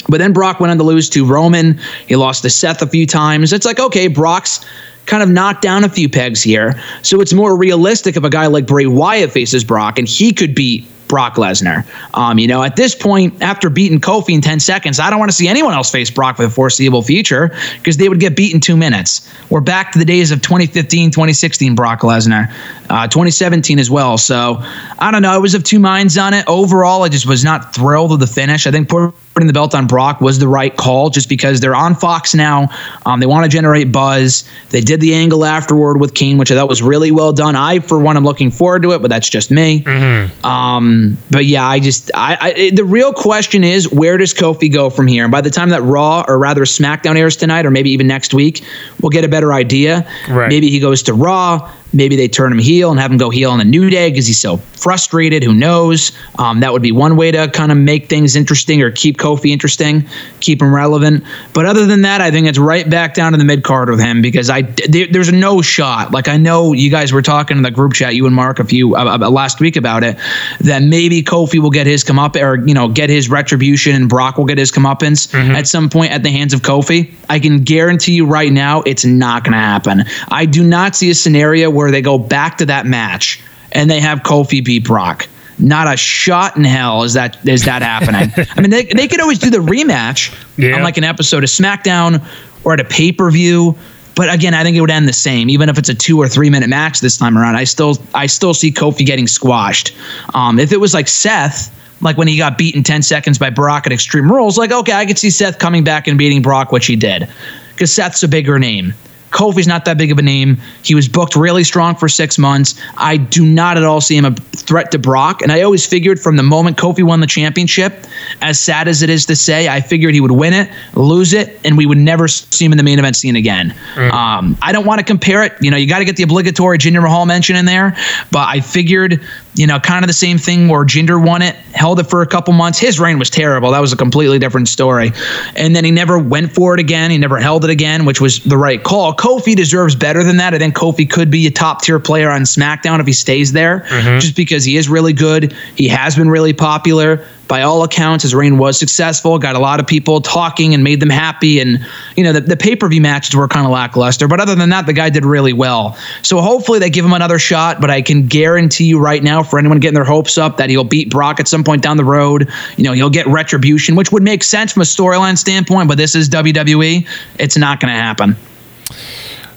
S5: But then Brock went on to lose to Roman. He lost to Seth a few times. It's like, okay, Brock's kind of knocked down a few pegs here. So it's more realistic if a guy like Bray Wyatt faces Brock and he could beat Brock Lesnar. Um, you know, at this point, after beating Kofi in 10 seconds, I don't want to see anyone else face Brock for the foreseeable future because they would get beat in two minutes. We're back to the days of 2015, 2016 Brock Lesnar, uh, 2017 as well. So I don't know. I was of two minds on it. Overall, I just was not thrilled with the finish. I think putting the belt on Brock was the right call just because they're on Fox now. Um, they want to generate buzz. They did the angle afterward with Cain, which I thought was really well done. I, for one, I'm looking forward to it, but that's just me. Mm-hmm. Um, but yeah, I just, I, I, the real question is where does Kofi go from here? And by the time that Raw or rather SmackDown airs tonight, or maybe even next week, we'll get a better idea. Right. Maybe he goes to Raw. Maybe they turn him heel and have him go heel on a new day because he's so frustrated. Who knows? Um, that would be one way to kind of make things interesting or keep Kofi interesting, keep him relevant. But other than that, I think it's right back down to the mid card with him because I there, there's no shot. Like I know you guys were talking in the group chat, you and Mark, a few uh, uh last week about it, that maybe Kofi will get his come up or you know get his retribution and Brock will get his comeuppance mm-hmm. at some point at the hands of Kofi. I can guarantee you right now, it's not going to happen. I do not see a scenario where where they go back to that match and they have Kofi beat Brock. Not a shot in hell is that is that happening. I mean, they, they could always do the rematch yeah. on like an episode of SmackDown or at a pay per view. But again, I think it would end the same, even if it's a two or three minute match this time around. I still I still see Kofi getting squashed. Um, if it was like Seth, like when he got beaten 10 seconds by Brock at Extreme Rules, like, okay, I could see Seth coming back and beating Brock, which he did. Because Seth's a bigger name. Kofi's not that big of a name. He was booked really strong for six months. I do not at all see him a threat to Brock. And I always figured from the moment Kofi won the championship, as sad as it is to say, I figured he would win it, lose it, and we would never see him in the main event scene again. Mm. Um, I don't want to compare it. You know, you got to get the obligatory Jinder Mahal mention in there, but I figured you know, kind of the same thing where Jinder won it, held it for a couple months. His reign was terrible. That was a completely different story. And then he never went for it again. He never held it again, which was the right call. Kofi deserves better than that. I think Kofi could be a top tier player on SmackDown if he stays there, mm-hmm. just because he is really good. He has been really popular by all accounts, his reign was successful, got a lot of people talking and made them happy. And, you know, the, the pay per view matches were kind of lackluster. But other than that, the guy did really well. So hopefully they give him another shot. But I can guarantee you right now, for anyone getting their hopes up, that he'll beat Brock at some point down the road. You know, he'll get retribution, which would make sense from a storyline standpoint. But this is WWE. It's not going to happen.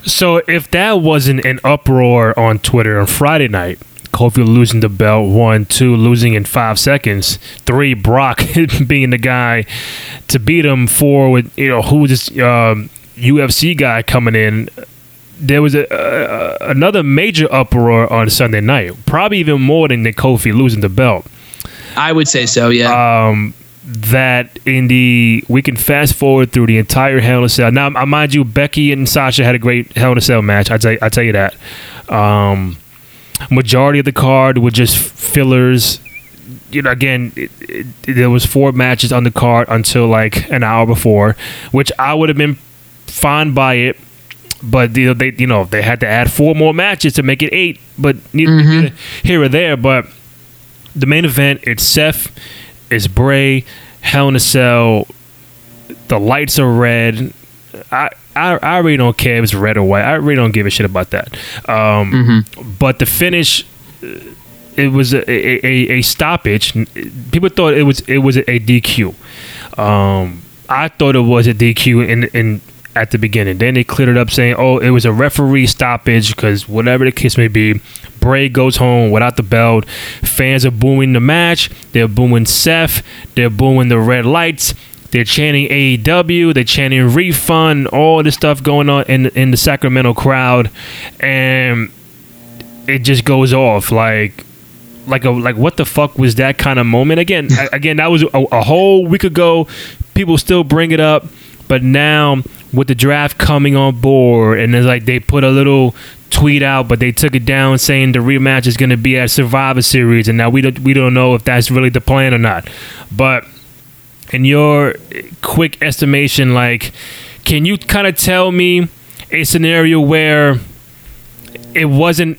S4: So if that wasn't an uproar on Twitter on Friday night, Kofi losing the belt. One, two, losing in five seconds. Three, Brock being the guy to beat him. Four, with you know who this um, UFC guy coming in. There was a, a, another major uproar on Sunday night, probably even more than the Kofi losing the belt.
S5: I would say so, yeah.
S4: Um, that in the we can fast forward through the entire Hell in a Cell. Now, I mind you, Becky and Sasha had a great Hell in a Cell match. I tell I tell you that. Um, majority of the card were just fillers. You know, again, it, it, there was four matches on the card until like an hour before, which I would have been fine by it. But you know, they you know they had to add four more matches to make it eight, but mm-hmm. here or there. But the main event, it's Seth, it's Bray, Hell in a Cell. The lights are red. I I, I really don't care if it's red or white. I really don't give a shit about that. Um, mm-hmm. But the finish, uh, it was a, a, a, stoppage. People thought it was it was a DQ. Um, I thought it was a DQ in in at the beginning. Then they cleared it up saying, "Oh, it was a referee stoppage because whatever the case may be." Bray goes home without the belt. Fans are booing the match. They're booing Seth. They're booing the red lights. They're chanting AEW. They're chanting refund. All this stuff going on in in the Sacramento crowd, and it just goes off like like a like what the fuck was that kind of moment again again that was a, a, whole week ago people still bring it up but now with the draft coming on board and it's like they put a little tweet out but they took it down saying the rematch is going to be at survivor series and now we don't we don't know if that's really the plan or not but in your quick estimation, like, can you kind of tell me a scenario where it wasn't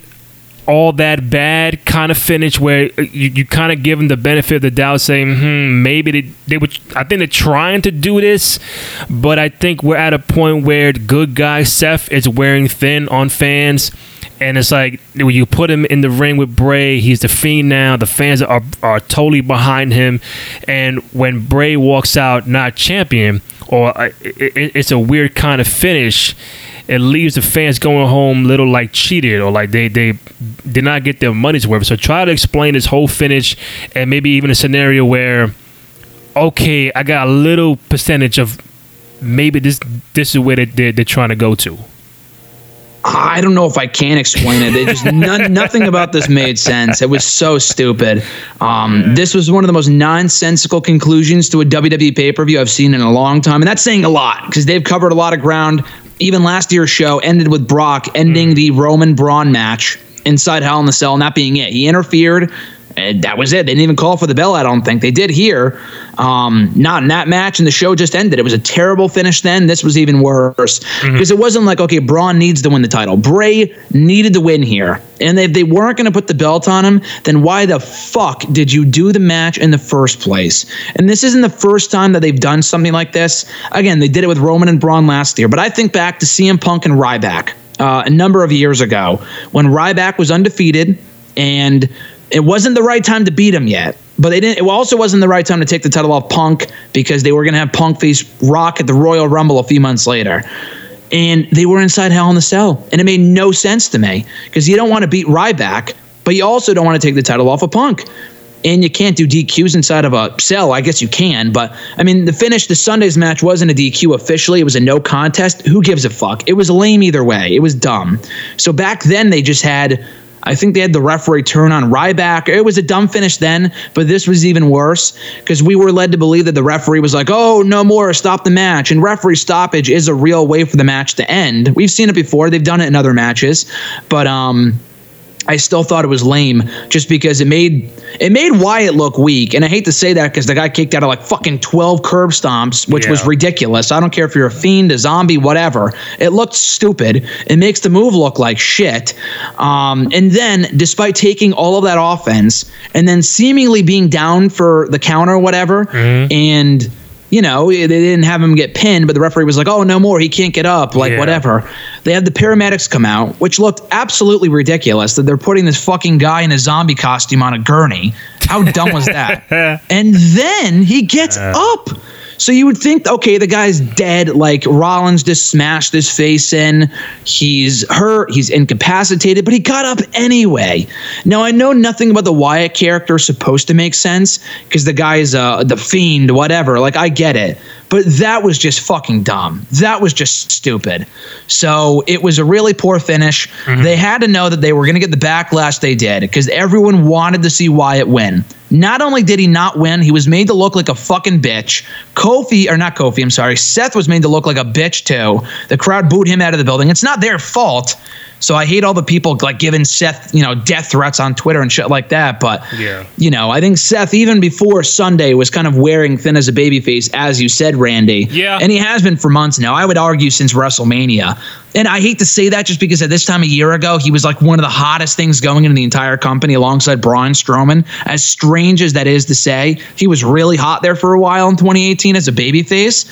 S4: all that bad kind of finish where you, you kind of give them the benefit of the doubt saying hmm maybe they, they would i think they're trying to do this but i think we're at a point where good guy seth is wearing thin on fans And it's like when you put him in the ring with Bray, he's the fiend now. The fans are are totally behind him. And when Bray walks out not champion, or uh, it, it's a weird kind of finish, it leaves the fans going home little like cheated or like they they did not get their money's worth. So try to explain this whole finish and maybe even a scenario where okay, I got a little percentage of maybe this this is where they, they're, they're trying to go to.
S5: I don't know if I can explain it. It just none, nothing about this made sense. It was so stupid. Um, this was one of the most nonsensical conclusions to a WWE pay per view I've seen in a long time, and that's saying a lot because they've covered a lot of ground. Even last year's show ended with Brock ending the Roman Braun match inside Hell in the Cell, and that being it. He interfered. And that was it. They didn't even call for the bell. I don't think they did here. Um, not in that match, and the show just ended. It was a terrible finish. Then this was even worse because mm-hmm. it wasn't like okay, Braun needs to win the title. Bray needed to win here, and if they weren't going to put the belt on him, then why the fuck did you do the match in the first place? And this isn't the first time that they've done something like this. Again, they did it with Roman and Braun last year, but I think back to CM Punk and Ryback. Uh, a number of years ago when Ryback was undefeated and it wasn't the right time to beat him yet. But they didn't. It also wasn't the right time to take the title off Punk because they were going to have Punk face Rock at the Royal Rumble a few months later, and they were inside Hell in the Cell, and it made no sense to me because you don't want to beat Ryback, but you also don't want to take the title off of Punk. And you can't do DQs inside of a cell. I guess you can, but I mean, the finish, the Sunday's match wasn't a DQ officially. It was a no contest. Who gives a fuck? It was lame either way. It was dumb. So back then, they just had I think they had the referee turn on Ryback. It was a dumb finish then, but this was even worse because we were led to believe that the referee was like, oh, no more, stop the match. And referee stoppage is a real way for the match to end. We've seen it before, they've done it in other matches, but um, I still thought it was lame just because it made it made Wyatt look weak. And I hate to say that because the guy kicked out of like fucking 12 curb stomps, which yeah. was ridiculous. I don't care if you're a fiend, a zombie, whatever. It looked stupid. It makes the move look like shit. Um, and then, despite taking all of that offense and then seemingly being down for the counter or whatever, mm-hmm. and you know, they didn't have him get pinned, but the referee was like, oh, no more. He can't get up, like yeah. whatever. They had the paramedics come out, which looked absolutely ridiculous that they're putting this fucking guy in a zombie costume on a gurney. How dumb was that? and then he gets uh. up so you would think, okay, the guy's dead. Like Rollins just smashed his face in. He's hurt. He's incapacitated, but he got up anyway. Now I know nothing about the Wyatt character is supposed to make sense because the guy's uh, the fiend, whatever. Like I get it. But that was just fucking dumb. That was just stupid. So it was a really poor finish. Mm-hmm. They had to know that they were going to get the backlash they did because everyone wanted to see Wyatt win. Not only did he not win, he was made to look like a fucking bitch. Kofi, or not Kofi, I'm sorry, Seth was made to look like a bitch too. The crowd booed him out of the building. It's not their fault. So I hate all the people like giving Seth, you know, death threats on Twitter and shit like that. But yeah, you know, I think Seth even before Sunday was kind of wearing thin as a babyface, as you said, Randy.
S4: Yeah,
S5: and he has been for months now. I would argue since WrestleMania. And I hate to say that just because at this time a year ago, he was like one of the hottest things going in the entire company alongside Braun Strowman. As strange as that is to say, he was really hot there for a while in 2018 as a babyface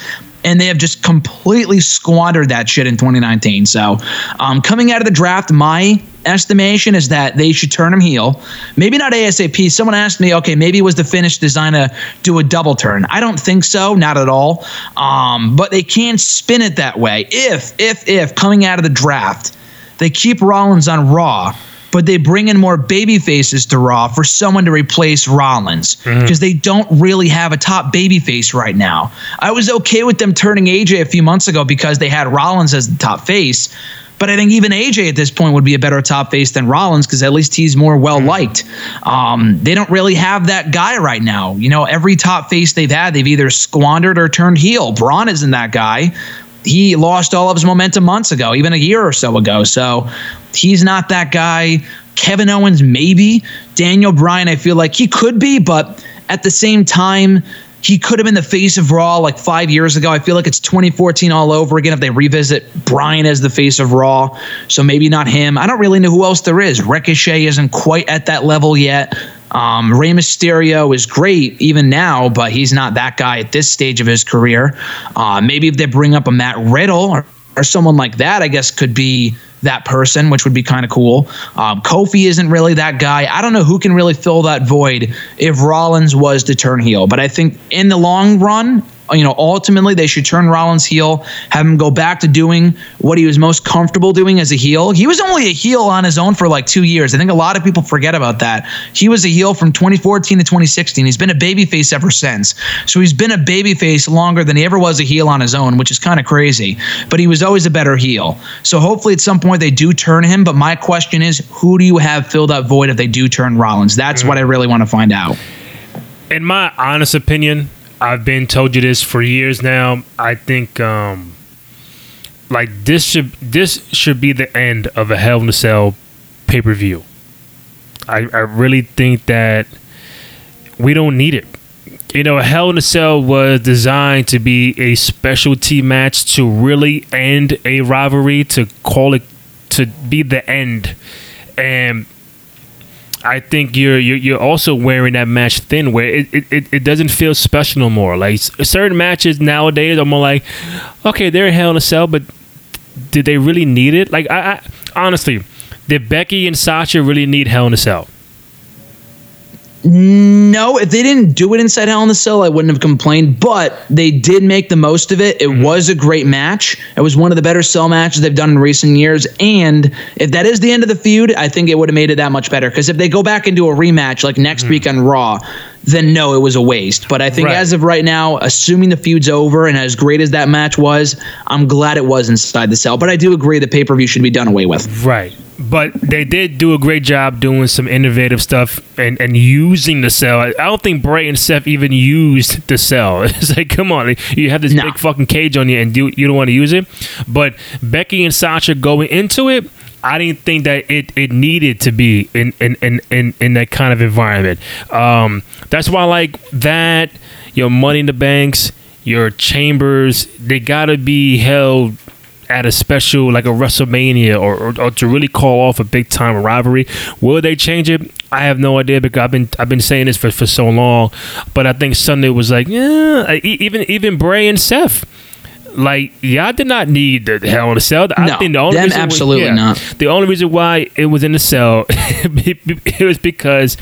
S5: and they have just completely squandered that shit in 2019. So, um, coming out of the draft, my estimation is that they should turn him heel. Maybe not ASAP. Someone asked me, okay, maybe was the finish designed to do a double turn? I don't think so, not at all. Um, but they can spin it that way if, if, if coming out of the draft, they keep Rollins on Raw but they bring in more baby faces to Raw for someone to replace Rollins because mm-hmm. they don't really have a top baby face right now. I was okay with them turning AJ a few months ago because they had Rollins as the top face. But I think even AJ at this point would be a better top face than Rollins because at least he's more well liked. Um, they don't really have that guy right now. You know, every top face they've had, they've either squandered or turned heel. Braun isn't that guy he lost all of his momentum months ago, even a year or so ago. So he's not that guy. Kevin Owens, maybe. Daniel Bryan, I feel like he could be, but at the same time, he could have been the face of Raw like five years ago. I feel like it's 2014 all over again if they revisit Bryan as the face of Raw. So maybe not him. I don't really know who else there is. Ricochet isn't quite at that level yet. Um, Rey Mysterio is great even now, but he's not that guy at this stage of his career. Uh, maybe if they bring up a Matt Riddle or, or someone like that, I guess could be that person, which would be kind of cool. Um, Kofi isn't really that guy. I don't know who can really fill that void if Rollins was to turn heel. But I think in the long run, you know, ultimately they should turn Rollins heel, have him go back to doing what he was most comfortable doing as a heel. He was only a heel on his own for like two years. I think a lot of people forget about that. He was a heel from 2014 to 2016. He's been a babyface ever since. So he's been a babyface longer than he ever was a heel on his own, which is kind of crazy. But he was always a better heel. So hopefully at some point they do turn him. But my question is, who do you have fill that void if they do turn Rollins? That's what I really want to find out.
S4: In my honest opinion, I've been told you this for years now. I think um like this should this should be the end of a Hell in a Cell pay per view. I, I really think that we don't need it. You know, Hell in a Cell was designed to be a specialty match to really end a rivalry, to call it to be the end. And I think you're, you're you're also wearing that match thin, where it, it, it, doesn't feel special no more. Like certain matches nowadays, I'm more like, okay, they're Hell in a Cell, but did they really need it? Like, I, I honestly, did Becky and Sasha really need Hell in a Cell?
S5: No, if they didn't do it inside Hell in the Cell, I wouldn't have complained. But they did make the most of it. It mm-hmm. was a great match. It was one of the better Cell matches they've done in recent years. And if that is the end of the feud, I think it would have made it that much better. Because if they go back and do a rematch like next mm-hmm. week on Raw, then no, it was a waste. But I think
S4: Right.
S5: as of right now, assuming the feud's over and as great as that match was, I'm glad it was inside the Cell. But I do agree the pay per view should be done away with.
S4: Right. But they did do a great job doing some innovative stuff and, and using the cell. I don't think Bray and Seth even used the cell. It's like, come on, you have this
S5: No.
S4: big fucking cage on you and you, you don't want to use it. But Becky and Sasha going into it, I didn't think that it, it needed to be in, in, in, in, in that kind of environment. Um, that's why, like, that, your Money in the Banks, your Chambers, they got to be held at a special like a WrestleMania or, or, or to really call off a big time rivalry. Will they change it? I have no idea because I've been I've been saying this for, for so long. But I think Sunday was like, yeah, even even Bray and Seth. Like y'all did not need the Hell in a Cell. I
S5: No,
S4: think the only
S5: them
S4: reason
S5: absolutely not.
S4: The only reason why it was in the cell, it was because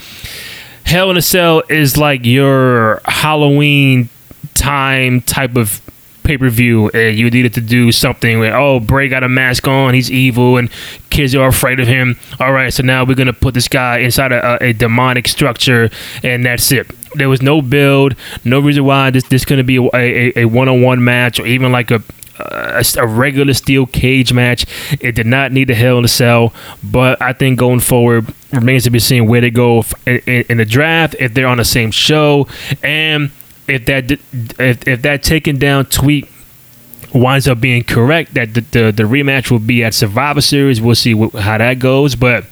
S4: Hell in a Cell is like your Halloween time type of pay per view, and you needed to do something where oh Bray got a mask on, he's evil, and kids are afraid of him. All right, so now we're gonna put this guy inside a, a, demonic structure, and that's it. There was no build, no reason why this this gonna be a one on one match or even like a a, a regular steel cage match. It did not need the Hell in a Cell, but I think going forward remains to be seen where they go in, in, in the draft, if they're on the same show, and if that if, if that taken down tweet winds up being correct, that the, the, the rematch will be at Survivor Series. We'll see how that goes, but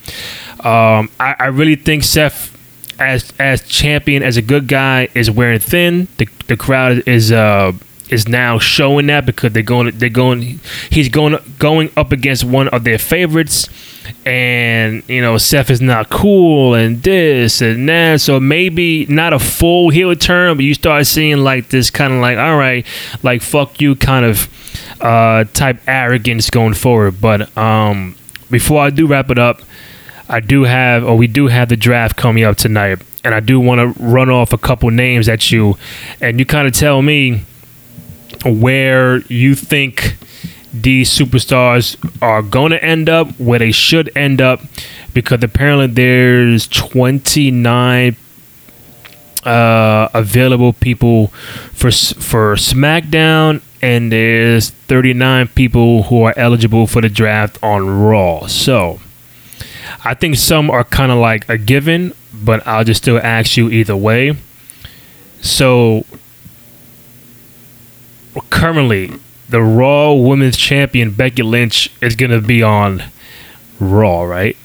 S4: um, I, I really think Seth. As as champion, as a good guy, is wearing thin. The the crowd is uh is now showing that because they're going they're going he's going going up against one of their favorites and you know Seth is not cool and this and that. So maybe not a full heel turn but you start seeing like this kind of like all right like fuck you kind of uh type arrogance going forward. But um before I do wrap it up I do have, or we do have the draft coming up tonight, and I do want to run off a couple names at you, and you kind of tell me where you think these superstars are going to end up, where they should end up, because apparently there's 29 uh, available people for for SmackDown, and there's 39 people who are eligible for the draft on Raw. So. I think some are kind of like a given, but I'll just still ask you either way. So, currently, the Raw Women's Champion Becky Lynch is going to be on Raw, right?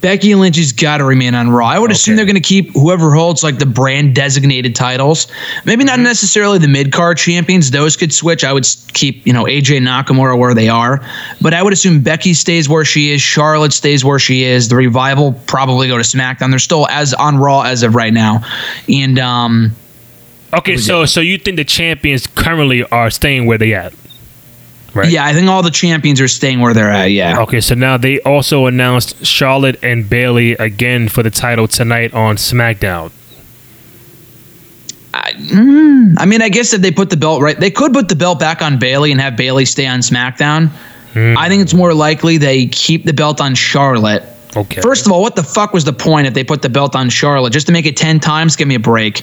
S5: Becky Lynch has got to remain on Raw. I would assume they're going to keep whoever holds like the brand designated titles. Maybe not necessarily the mid card champions; those could switch. I would keep you know AJ Nakamura where they are, but I would assume Becky stays where she is. Charlotte stays where she is. The Revival probably go to SmackDown. They're still as on Raw as of right now, and um,
S4: Okay, so so you think the champions currently are staying where they at, right?
S5: Yeah, I think all the champions are staying where they're at. Yeah.
S4: Okay, so now they also announced Charlotte and Bayley again for the title tonight on SmackDown.
S5: I mm, mean, I guess if they put the belt right, they could put the belt back on Bayley and have Bayley stay on SmackDown. Hmm. I think it's more likely they keep the belt on Charlotte.
S4: Okay.
S5: First of all, what the fuck was the point if they put the belt on Charlotte just to make it ten times? Give me a break.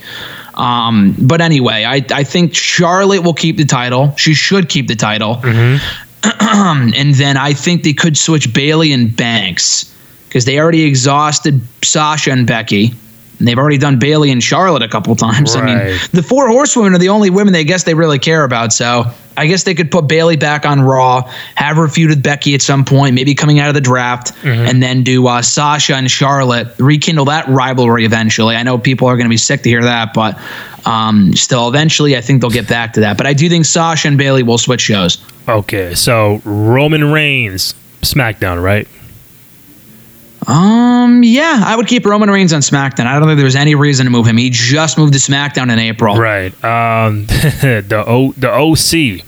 S5: Um, but anyway, I I think Charlotte will keep the title. She should keep the title. and then I think they could switch Bayley and Banks because they already exhausted Sasha and Becky. And they've already done Bayley and Charlotte a couple times. I mean, the four horsewomen are the only women they guess they really care about. So I guess they could put Bayley back on Raw, have her feud with Becky at some point, maybe coming out of the draft, and then do uh, Sasha and Charlotte, rekindle that rivalry eventually. I know people are going to be sick to hear that, but um, still, eventually, I think they'll get back to that. But I do think Sasha and Bayley will switch shows.
S4: Okay, so Roman Reigns, SmackDown, right?
S5: Um, yeah, I would keep Roman Reigns on SmackDown. I don't think there's any reason to move him. He just moved to SmackDown in April.
S4: Right. Um, the O the OC.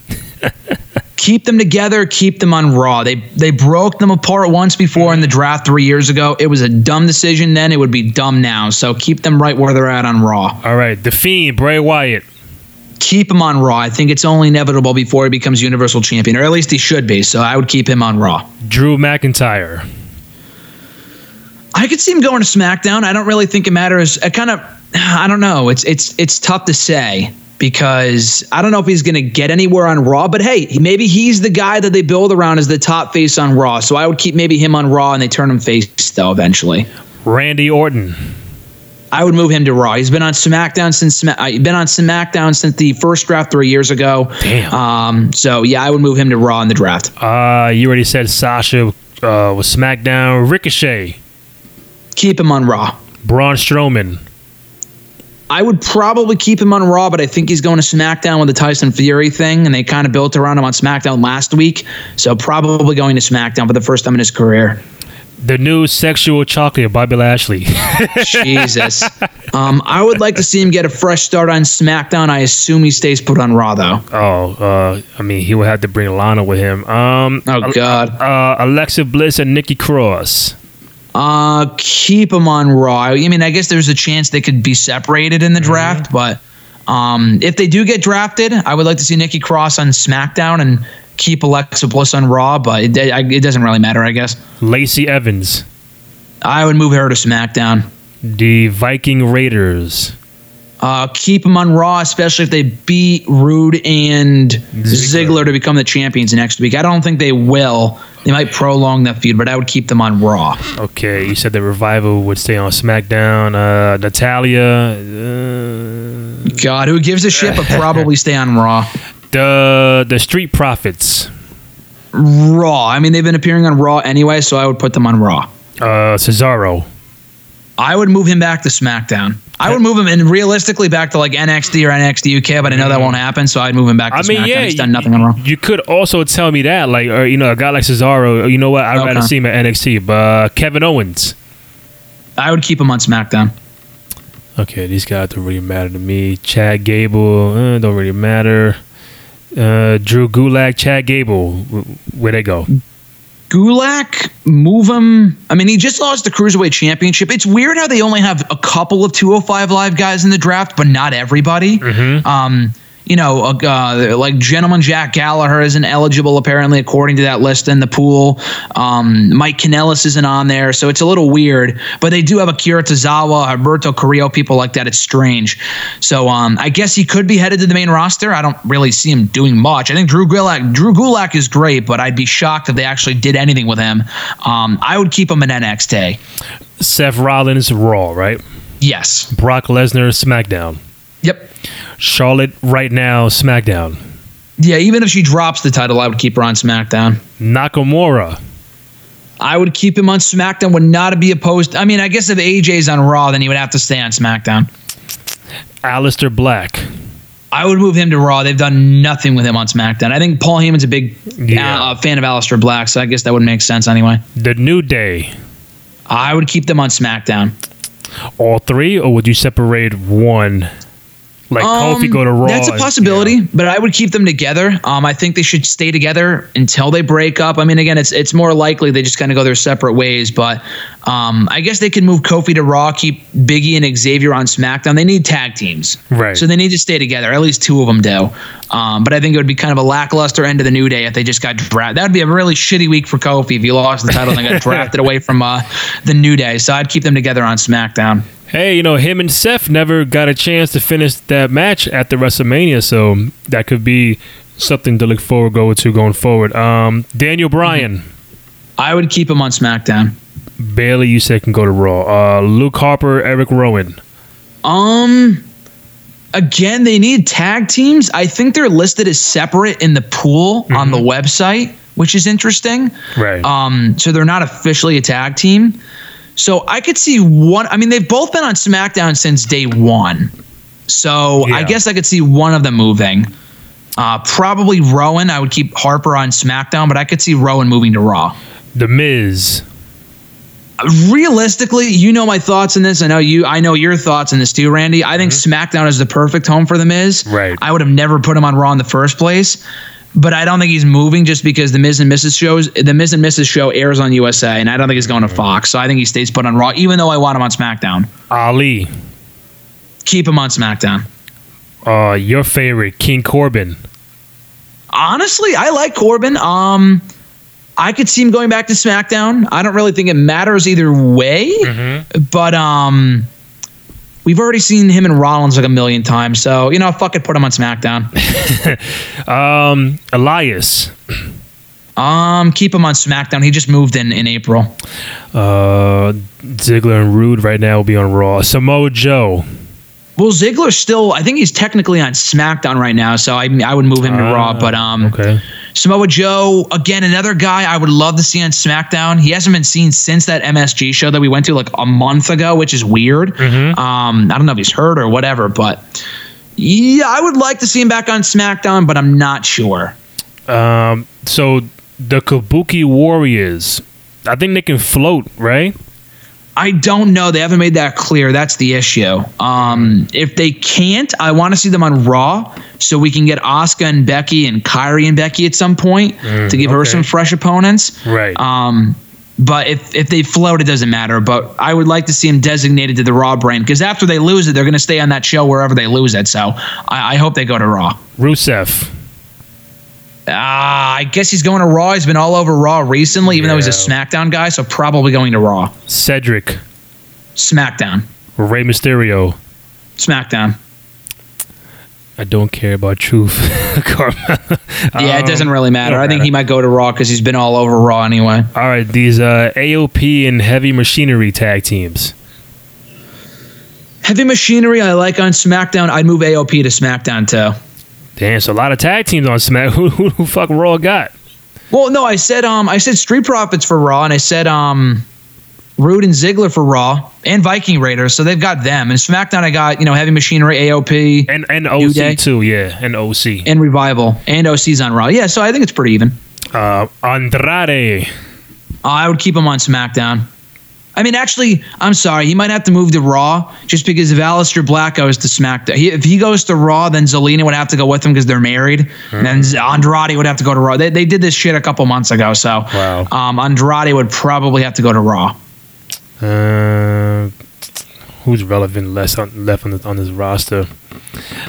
S5: keep them together, keep them on Raw. They they broke them apart once before in the draft three years ago. It was a dumb decision then. It would be dumb now. So keep them right where they're at on Raw.
S4: All right, the Fiend, Bray Wyatt.
S5: Keep him on Raw. I think it's only inevitable before he becomes Universal Champion, or at least he should be. So I would keep him on Raw.
S4: Drew McIntyre.
S5: I could see him going to SmackDown. I don't really think it matters. I kind of, I don't know. It's it's it's tough to say because I don't know if he's going to get anywhere on Raw. But hey, maybe he's the guy that they build around as the top face on Raw. So I would keep maybe him on Raw and they turn him face though eventually.
S4: Randy Orton.
S5: I would move him to Raw. He's been on SmackDown since uh, been on SmackDown since the first draft three years ago.
S4: Damn.
S5: Um. So yeah, I would move him to Raw in the draft.
S4: Uh, you already said Sasha uh, was SmackDown. Ricochet.
S5: Keep him on Raw.
S4: Braun Strowman.
S5: I would probably keep him on Raw, but I think he's going to SmackDown with the Tyson Fury thing, and they kind of built around him on SmackDown last week. So probably going to SmackDown for the first time in his career.
S4: The new sexual chocolate, Bobby Lashley.
S5: Jesus. Um, I would like to see him get a fresh start on SmackDown. I assume he stays put on Raw though.
S4: oh, uh, I mean, he would have to bring Lana with him. Um,
S5: Oh God.
S4: uh, Alexa Bliss and Nikki Cross.
S5: Uh, keep them on Raw. I mean, I guess there's a chance they could be separated in the draft, but um, if they do get drafted, I would like to see Nikki Cross on SmackDown and keep Alexa Bliss on Raw. But it, it doesn't really matter, I guess.
S4: Lacey Evans.
S5: I would move her to SmackDown.
S4: The Viking Raiders.
S5: Uh, keep them on Raw, especially if they beat Roode and Ziggler. to become the champions next week. I don't think they will. They might prolong that feud, but I would keep them on Raw.
S4: Okay, you said the revival would stay on SmackDown. Uh, Natalya. Uh,
S5: God, who gives a shit? But probably stay on Raw.
S4: the the Street Profits.
S5: Raw. I mean, they've been appearing on Raw anyway, so I would put them on Raw.
S4: Uh, Cesaro.
S5: I would move him back to SmackDown. I would move him and realistically back to like NXT or NXT UK, but I know that won't happen, so I'd move him back to
S4: I mean,
S5: SmackDown.
S4: yeah,
S5: He's done nothing on Raw.
S4: You could also tell me that, like, or, you know, a guy like Cesaro. You know what? I'd rather see him at NXT. But uh, Kevin Owens.
S5: I would keep him on SmackDown.
S4: Okay, these guys don't really matter to me. Chad Gable uh, don't really matter. Uh, Drew Gulak, Chad Gable, wh- where they go?
S5: Gulak, move him. I mean, he just lost the Cruiserweight Championship. It's weird how they only have a couple of 205 Live guys in the draft, but not everybody. Um, you know, uh, uh, like Gentleman Jack Gallagher isn't eligible, apparently, according to that list in the pool. Um, Mike Kanellis isn't on there, so it's a little weird. But they do have Akira Tozawa, Alberto Carrillo, people like that. It's strange. So um, I guess he could be headed to the main roster. I don't really see him doing much. I think Drew Gulak, Drew Gulak is great, but I'd be shocked if they actually did anything with him. Um, I would keep him in NXT.
S4: Seth Rollins, Raw, right?
S5: Yes.
S4: Brock Lesnar, SmackDown.
S5: Yep.
S4: Charlotte, right now, SmackDown.
S5: Yeah, even if she drops the title, I would keep her on SmackDown.
S4: Nakamura.
S5: I would keep him on SmackDown. Would not be opposed. I mean, I guess if AJ's on Raw, then he would have to stay on SmackDown.
S4: Aleister Black.
S5: I would move him to Raw. They've done nothing with him on SmackDown. I think Paul Heyman's a big
S4: Yeah.
S5: uh, fan of Aleister Black, so I guess that would make sense anyway.
S4: The New Day.
S5: I would keep them on SmackDown.
S4: All three, or would you separate one? Like
S5: Um,
S4: Kofi go to Raw.
S5: That's a
S4: and-
S5: possibility,
S4: yeah.
S5: but I would keep them together. Um, I think they should stay together until they break up. I mean, again, it's it's more likely they just kind of go their separate ways. But um, I guess they can move Kofi to Raw, keep Biggie and Xavier on SmackDown. They need tag teams,
S4: Right.
S5: So they need to stay together. At least two of them do. Um, but I think it would be kind of a lackluster end of the New Day if they just got drafted. That would be a really shitty week for Kofi if he lost the title and got drafted away from uh, the New Day. So I'd keep them together on SmackDown.
S4: Hey, you know, him and Seth never got a chance to finish that match at the WrestleMania, so that could be something to look forward go to going forward. Um, Daniel Bryan,
S5: I would keep him on SmackDown.
S4: Bayley, you said can go to Raw. Uh, Luke Harper, Eric Rowan.
S5: Um again, they need tag teams. I think they're listed as separate in the pool on the website, which is interesting.
S4: Right.
S5: Um so they're not officially a tag team. So I could see one I mean they've both been on SmackDown since day 1. So I guess I could see one of them moving. Uh, probably Rowan. I would keep Harper on SmackDown, but I could see Rowan moving to Raw.
S4: The Miz.
S5: realistically, you know my thoughts on this. I know you. I know your thoughts on this too, Randy. I think SmackDown is the perfect home for the Miz.
S4: Right.
S5: I would have never put him on Raw in the first place, but I don't think he's moving just because the Miz and Mrs. shows, the Miz and Mrs. show airs on USA, and I don't think he's going to Fox. So I think he stays put on Raw, even though I want him on SmackDown.
S4: Ali.
S5: Keep him on SmackDown.
S4: Uh, your favorite, King Corbin.
S5: Honestly, I like Corbin. Um, I could see him going back to SmackDown. I don't really think it matters either way, but um, we've already seen him and Rollins like a million times. So you know, fuck it, put him on SmackDown.
S4: Um, Elias.
S5: um, keep him on SmackDown. He just moved in in April.
S4: Uh, Ziggler and Roode right now will be on Raw. Samoa Joe.
S5: Well, Ziggler's still. I think he's technically on SmackDown right now. So I I would move him to Raw. But um,
S4: Okay.
S5: Samoa Joe, again, another guy I would love to see on SmackDown. He hasn't been seen since that MSG show that we went to like a month ago, which is weird. Um, I don't know if he's hurt or whatever, but yeah, I would like to see him back on SmackDown, but I'm not sure.
S4: Um, so the Kabuki Warriors. I think they can float, right?
S5: I don't know. They haven't made that clear. That's the issue. Um, if they can't, I want to see them on Raw so we can get Asuka and Becky and Kairi and Becky at some point to give her some fresh opponents.
S4: Right.
S5: Um, but if if they float, it doesn't matter. But I would like to see them designated to the Raw brand because after they lose it, they're going to stay on that show wherever they lose it. So I, I hope they go to Raw.
S4: Rusev.
S5: Ah, I guess he's going to Raw. He's been all over Raw recently, even though he's a SmackDown guy. So probably going to Raw.
S4: Cedric.
S5: SmackDown.
S4: Rey Mysterio.
S5: SmackDown.
S4: I don't care about truth.
S5: Yeah, it
S4: Um,
S5: doesn't really matter.
S4: don't
S5: I think
S4: matter.
S5: he might go to Raw because he's been all over Raw anyway.
S4: All right, these uh, AOP and Heavy Machinery tag teams.
S5: Heavy Machinery, I like on SmackDown. I'd move AOP to SmackDown too.
S4: Damn, so a lot of tag teams on Smack. Who, who, who fuck Raw got?
S5: Well, no, I said um, I said Street Profits for Raw, and I said um, Roode and Ziggler for Raw, and Viking Raiders. So they've got them. And SmackDown, I got you know Heavy Machinery, AOP,
S4: And and
S5: Day.
S4: OC too, yeah, and OC.
S5: and Revival, and OC's on Raw. Yeah, so I think it's pretty even.
S4: Uh, Andrade.
S5: Uh, I would keep him on SmackDown. I mean, actually, I'm sorry. He might have to move to Raw just because if Aleister Black goes to SmackDown, he, if he goes to Raw, then Zelina would have to go with him because they're married. And then Andrade would have to go to Raw. They, they did this shit a couple months ago, so
S4: Wow.
S5: um, Andrade would probably have to go to Raw.
S4: Uh, who's relevant less on, left on, the, on this roster?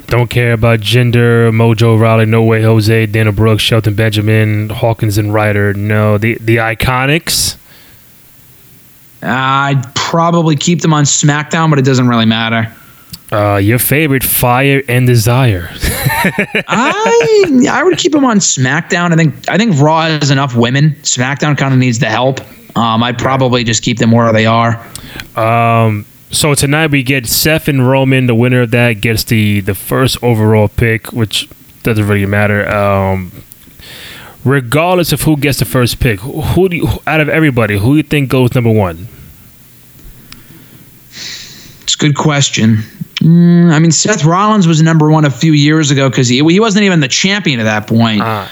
S4: Don't care about gender. Mojo Rawley, No Way Jose, Dana Brooke, Shelton Benjamin, Hawkins, and Ryder. No, the the Iconics.
S5: I'd probably keep them on SmackDown, but it doesn't really matter.
S4: Uh, your favorite, Fire and Desire.
S5: I I would keep them on SmackDown. I think I think Raw has enough women. SmackDown kind of needs the help. Um, I'd probably just keep them where they are.
S4: Um, so tonight we get Seth and Roman. The winner of that gets the the first overall pick, which doesn't really matter. Um, regardless of who gets the first pick, who, do you, out of everybody, who do you think goes number one?
S5: It's a good question. Mm, I mean, Seth Rollins was number one a few years ago because he he wasn't even the champion at that point.
S4: Uh,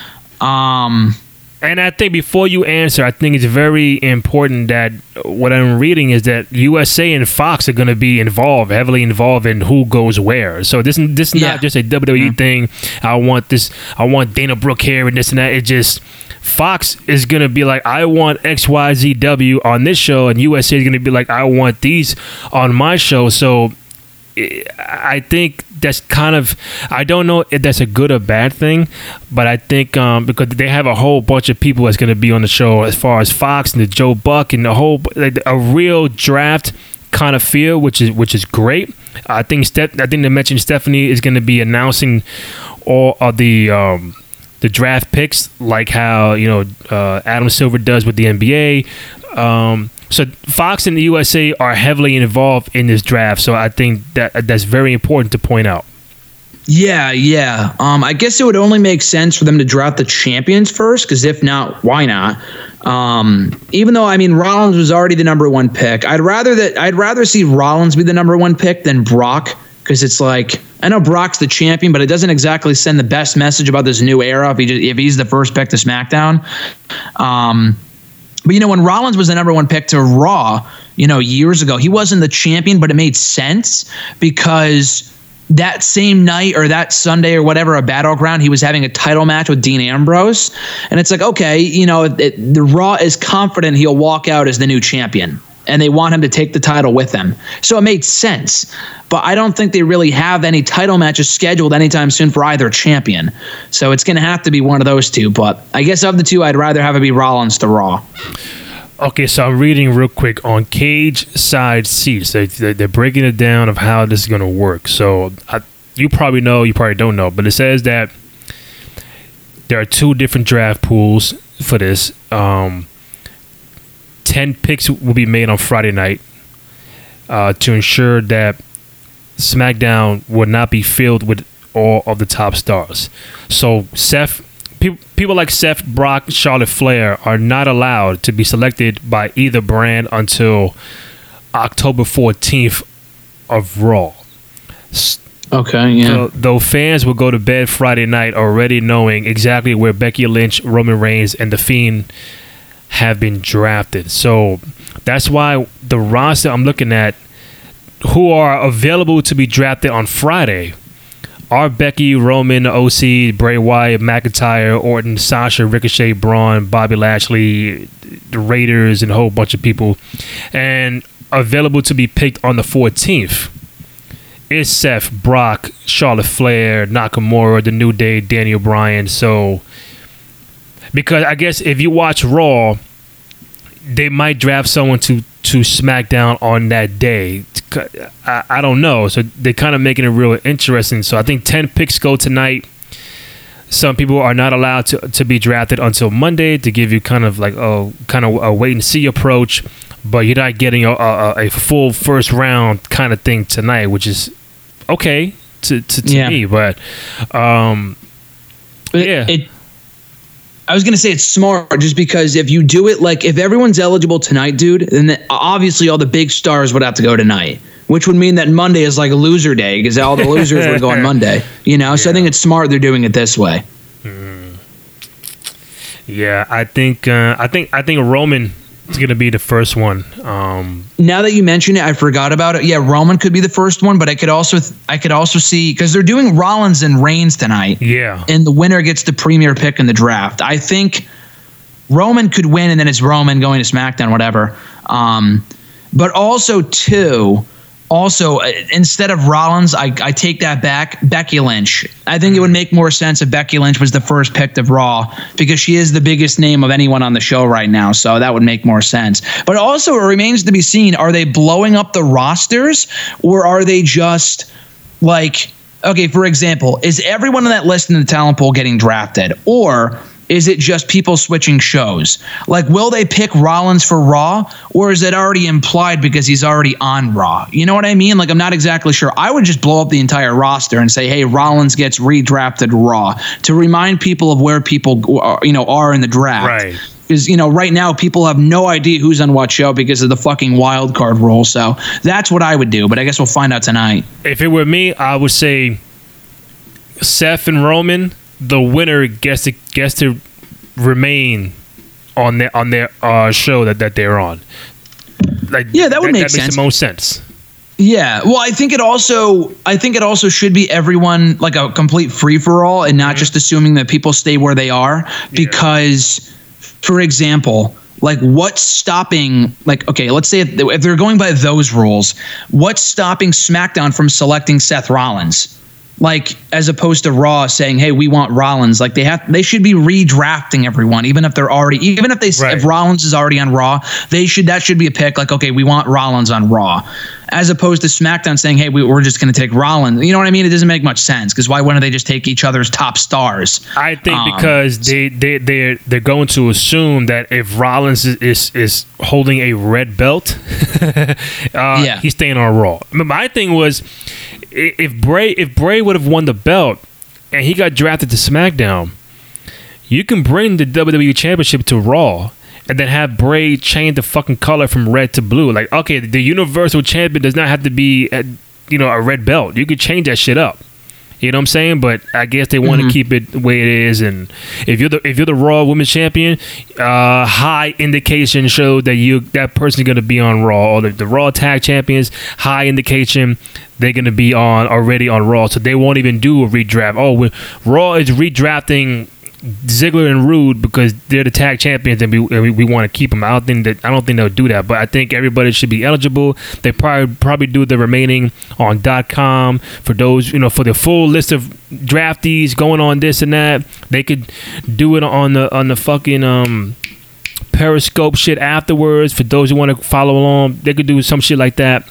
S5: Um,
S4: And I think before you answer, I think it's very important that what I'm reading is that USA and Fox are going to be involved, heavily involved in who goes where. So this this is
S5: Yeah.
S4: not just a WWE mm-hmm. thing. I want this. I want Dana Brooke here and this and that. It just Fox is going to be like, I want X Y Z W on this show, and USA is going to be like, I want these on my show. So I think that's kind of I don't know if that's a good or bad thing, but I think um, because they have a whole bunch of people that's going to be on the show as far as Fox and the Joe Buck and the whole like, a real draft kind of feel, which is which is great. I think Steph, I think they mentioned Stephanie is going to be announcing all of the. Um, the draft picks, like how you know uh, Adam Silver does with the NBA. Um, so Fox and the USA are heavily involved in this draft. So I think that that's very important to point out.
S5: Yeah, yeah. Um, I guess it would only make sense for them to draft the champions first, because if not, why not? Um, even though I mean Rollins was already the number one pick, I'd rather that I'd rather see Rollins be the number one pick than Brock, because it's like I know Brock's the champion, but it doesn't exactly send the best message about this new era if he just, if he's the first pick to SmackDown. Um, but you know, when Rollins was the number one pick to Raw, you know, years ago, he wasn't the champion, but it made sense because that same night or that Sunday or whatever, a battleground, he was having a title match with Dean Ambrose. And it's like, okay, you know, it, the Raw is confident he'll walk out as the new champion. And they want him to take the title with them. So it made sense. But I don't think they really have any title matches scheduled anytime soon for either champion. So it's going to have to be one of those two. But I guess of the two, I'd rather have it be Rollins to Raw.
S4: Okay, so I'm reading real quick on Cageside Seats. They, they, they're breaking it down of how this is going to work. So I, you probably know, you probably don't know, but it says that there are two different draft pools for this. Um, 10 picks will be made on Friday night uh, to ensure that SmackDown will not be filled with all of the top stars. So Seth, people, people like Seth, Brock, Charlotte Flair are not allowed to be selected by either brand until October 14th of Raw.
S5: Okay, yeah.
S4: Though, though fans will go to bed Friday night already knowing exactly where Becky Lynch, Roman Reigns, and The Fiend have been drafted. So that's why the roster I'm looking at who are available to be drafted on Friday are Becky, Roman, OC, Bray Wyatt, McIntyre, Orton, Sasha, Ricochet, Braun, Bobby Lashley, the Raiders, and a whole bunch of people. And available to be picked on the 14th is Seth, Brock, Charlotte Flair, Nakamura, The New Day, Daniel Bryan. So, because I guess if you watch Raw, they might draft someone to to SmackDown on that day. I, I don't know. So they're kind of making it real interesting. So I think ten picks go tonight. Some people are not allowed to, to be drafted until Monday to give you kind of like a kind of a wait and see approach, but you're not getting a, a, a full first round kind of thing tonight, which is okay to to, to
S5: Yeah.
S4: me. But um, Yeah.
S5: It, I was gonna say it's smart just because if you do it like if everyone's eligible tonight, dude, then obviously all the big stars would have to go tonight, which would mean that Monday is like a loser day because all the losers would go on Monday. You know, so I think it's smart they're doing it this way.
S4: yeah, I think uh, I think I think Roman is gonna be the first one. Um,
S5: Now that you mention it, I forgot about it. Yeah, Roman could be the first one, but I could also I could also see because they're doing Rollins and Reigns tonight.
S4: yeah,
S5: and the winner gets the premier pick in the draft. I think Roman could win, and then it's Roman going to SmackDown, whatever. Um, but also, too, also uh, instead of Rollins, I, I take that back. Becky Lynch. I think it would make more sense if Becky Lynch was the first pick of Raw because she is the biggest name of anyone on the show right now. So that would make more sense. But also, it remains to be seen: are they blowing up the rosters, or are they just like okay for example is everyone on that list in the talent pool getting drafted or is it just people switching shows like will they pick rollins for raw or is it already implied because he's already on raw you know what i mean like i'm not exactly sure i would just blow up the entire roster and say hey rollins gets redrafted raw to remind people of where people are, you know are in the draft
S4: Right.
S5: because you know right now people have no idea who's on what show because of the fucking wild card rule. So that's what I would do. But I guess we'll find out tonight.
S4: if it were me, I would say Seth and Roman. The winner gets to gets to remain on their on their uh, show that, that they're on. Like
S5: Yeah, that would make
S4: that
S5: sense.
S4: Makes the most sense.
S5: Yeah, well, I think it also, I think it also should be everyone like a complete free for all, and not just assuming that people stay where they are. Because, for example, like what's stopping? Like, okay, let's say if they're going by those rules, what's stopping SmackDown from selecting Seth Rollins? Like, as opposed to Raw saying, "Hey, we want Rollins." Like they have, they should be redrafting everyone, even if they're already, even if they,
S4: Right.
S5: if Rollins is already on Raw, they should that should be a pick. Like, okay, we want Rollins on Raw, as opposed to SmackDown saying, "Hey, we, we're just going to take Rollins." You know what I mean? It doesn't make much sense because why wouldn't they just take each other's top stars?
S4: I think
S5: Um,
S4: because they they they they're going to assume that if Rollins is is, is holding a red belt, uh,
S5: Yeah.
S4: he's staying on Raw. My thing was, if Bray if Bray would have won the belt and he got drafted to SmackDown, you can bring the WWE Championship to Raw. And then have Bray change the fucking color from red to blue. Like, okay, the Universal Champion does not have to be, a, you know, a red belt. You could change that shit up. You know what I'm saying? But I guess they want to keep it the way it is. And if you're the if you're the Raw Women's Champion, uh, high indication showed that you that person's going to be on Raw. Or the, the Raw Tag Champions, high indication they're going to be on already on Raw. So they won't even do a redraft. Oh, Raw is redrafting Ziggler and Roode because they're the tag champions and we we, we want to keep them. I don't think that I don't think they'll do that, but I think everybody should be eligible. They probably probably do the remaining on .com for those you know for the full list of draftees going on this and that. They could do it on the on the fucking um Periscope shit afterwards for those who want to follow along. They could do some shit like that.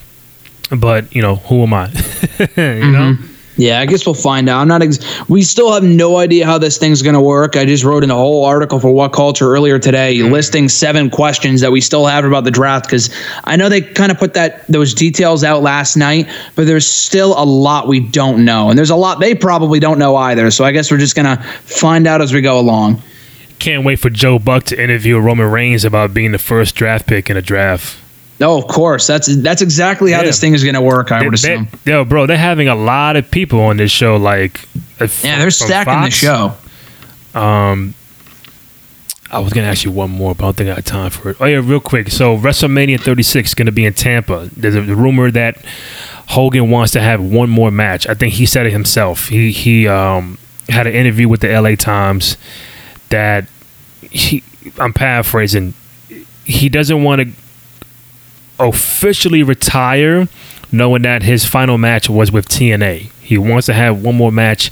S4: But you know, who am I? you mm-hmm. know.
S5: Yeah, I guess we'll find out. I'm not. Ex- we still have no idea how this thing's going to work. I just wrote in a whole article for WhatCulture earlier today, mm-hmm. listing seven questions that we still have about the draft because I know they kind of put that those details out last night, but there's still a lot we don't know, and there's a lot they probably don't know either. So I guess we're just gonna find out as we go along.
S4: Can't wait for Joe Buck to interview Roman Reigns about being the first draft pick in a draft.
S5: Oh, of course. That's that's exactly how
S4: Yeah.
S5: this thing is going to work. I
S4: They-
S5: would
S4: they-
S5: assume.
S4: yo, bro, they're having a lot of people on this show. Like, uh,
S5: Yeah, they're stacking the
S4: Fox.
S5: show.
S4: I was gonna ask you one more, but I don't think I have time for it. Oh yeah, real quick. So WrestleMania 36 is gonna be in Tampa. There's a rumor that Hogan wants to have one more match. I think he said it himself. He he um, had an interview with the LA Times that he. I'm paraphrasing. He doesn't want to officially retire, knowing that his final match was with TNA. He wants to have one more match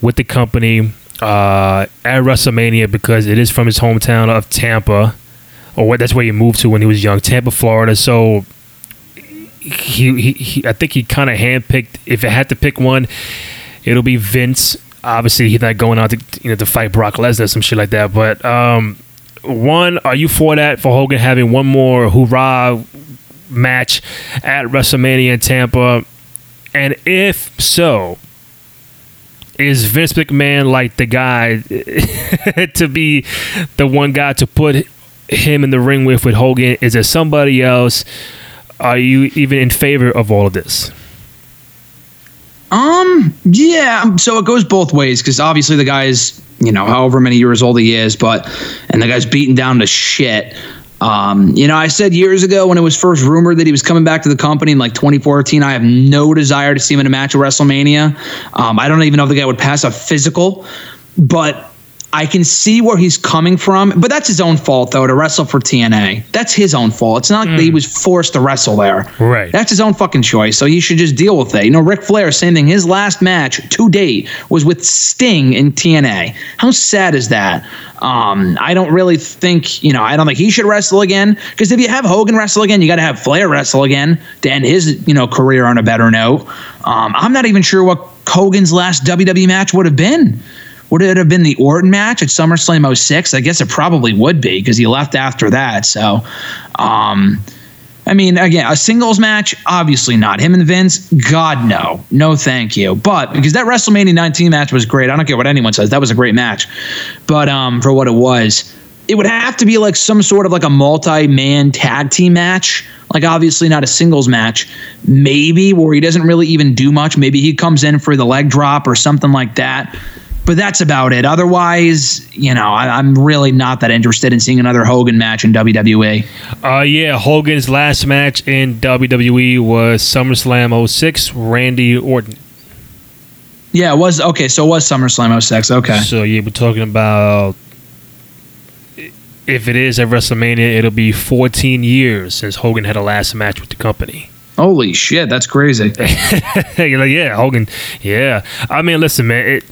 S4: with the company uh, at WrestleMania because it is from his hometown of Tampa, or what that's where he moved to when he was young, Tampa, Florida. So he, he, he I think he kind of handpicked. If it had to pick one, it'll be Vince. Obviously, he's not going out to you know to fight Brock Lesnar, some shit like that. But um, one, are you for that for Hogan having one more hoorah match at WrestleMania in Tampa? And if so, is Vince McMahon like the guy to be the one guy to put him in the ring with with Hogan? Is there somebody else? Are you even in favor of all of this?
S5: Um, yeah. So it goes both ways because obviously the guy's, you know, however many years old he is, but and the guy's beaten down to shit. Um, you know, I said years ago when it was first rumored that he was coming back to the company in like 2014, I have no desire to see him in a match at WrestleMania. Um, I don't even know if the guy would pass a physical, but I can see where he's coming from, but that's his own fault though to wrestle for TNA. That's his own fault. It's not like that he was forced to wrestle there.
S4: Right.
S5: That's his own fucking choice. So he should just deal with it. You know, Ric Flair, same thing. His last match to date was with Sting in TNA. How sad is that? Um, I don't really think, you know, I don't think he should wrestle again. Because if you have Hogan wrestle again, you got to have Flair wrestle again to end his, you know, career on a better note. Um, I'm not even sure what Hogan's last WWE match would have been. Would it have been the Orton match at SummerSlam 06? I guess it probably would be because he left after that. So, um, I mean, again, a singles match, obviously not. Him and Vince, God, no. No, thank you. But because that WrestleMania 19 match was great, I don't care what anyone says. That was a great match. But um, for what it was, it would have to be like some sort of like a multi man tag team match. Like, obviously, not a singles match. Maybe where he doesn't really even do much. Maybe he comes in for the leg drop or something like that. But that's about it. Otherwise, you know, I, I'm really not that interested in seeing another Hogan match in WWE.
S4: Uh, yeah, Hogan's last match in WWE was SummerSlam 06, Randy Orton.
S5: Yeah, it was okay. So it was SummerSlam 06. Okay.
S4: So yeah, we're talking about if it is at WrestleMania, it'll be 14 years since Hogan had a last match with the company.
S5: Holy shit, that's crazy.
S4: Like, yeah, Hogan. Yeah. I mean, listen, man. It,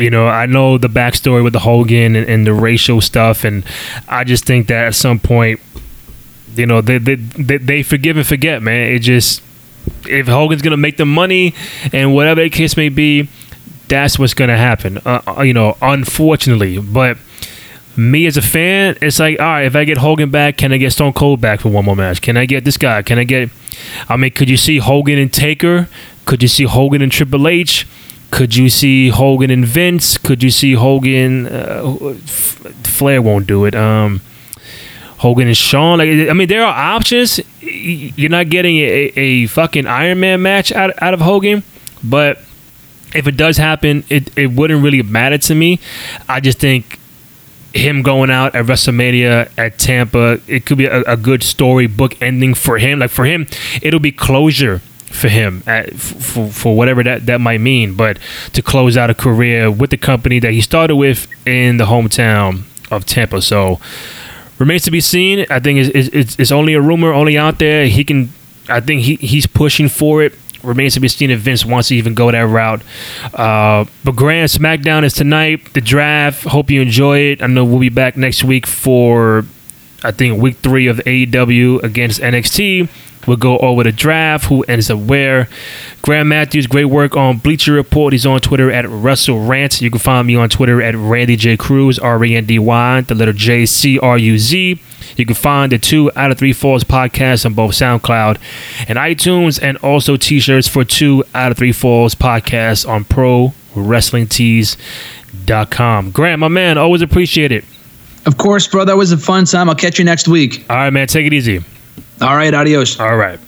S4: you know, I know the backstory with the Hogan and, and the racial stuff, and I just think that at some point, you know, they they, they, they forgive and forget, man. It just if Hogan's gonna make the money and whatever the case may be, that's what's gonna happen. Uh, uh, you know, unfortunately, but me as a fan, it's like, all right, if I get Hogan back, can I get Stone Cold back for one more match? Can I get this guy? Can I get? I mean, could you see Hogan and Taker? Could you see Hogan and Triple H? Could you see Hogan and Vince? Could you see Hogan? Uh, Flair won't do it. Um, Hogan and Shawn. Like, I mean, there are options. You're not getting a, a fucking Iron Man match out, out of Hogan, but if it does happen, it, it wouldn't really matter to me. I just think him going out at WrestleMania at Tampa, it could be a, a good story book ending for him. Like for him, it'll be closure for him at, for, for whatever that, that might mean. But to close out a career with the company that he started with in the hometown of Tampa. So remains to be seen. I think it's, it's, it's only a rumor, only out there. He can, I think he, he's pushing for it. Remains to be seen if Vince wants to even go that route. Uh, but Grand SmackDown is tonight. The draft. Hope you enjoy it. I know we'll be back next week for, I think, week three of the AEW against NXT. We'll go over the draft, who ends up where. Graham Matthews, great work on Bleacher Report. He's on Twitter at Russell Rant. You can find me on Twitter at Randy J. Cruz, R A N D Y, the letter J C R U Z. You can find the two out of three falls podcast on both SoundCloud and iTunes, and also t shirts for two out of three falls podcast on Pro Wrestling Tees.com. Graham, my man, always appreciate it.
S5: Of course, bro. That was a fun time. I'll catch you next week.
S4: All right, man. Take it easy.
S5: All right. Adios.
S4: All right.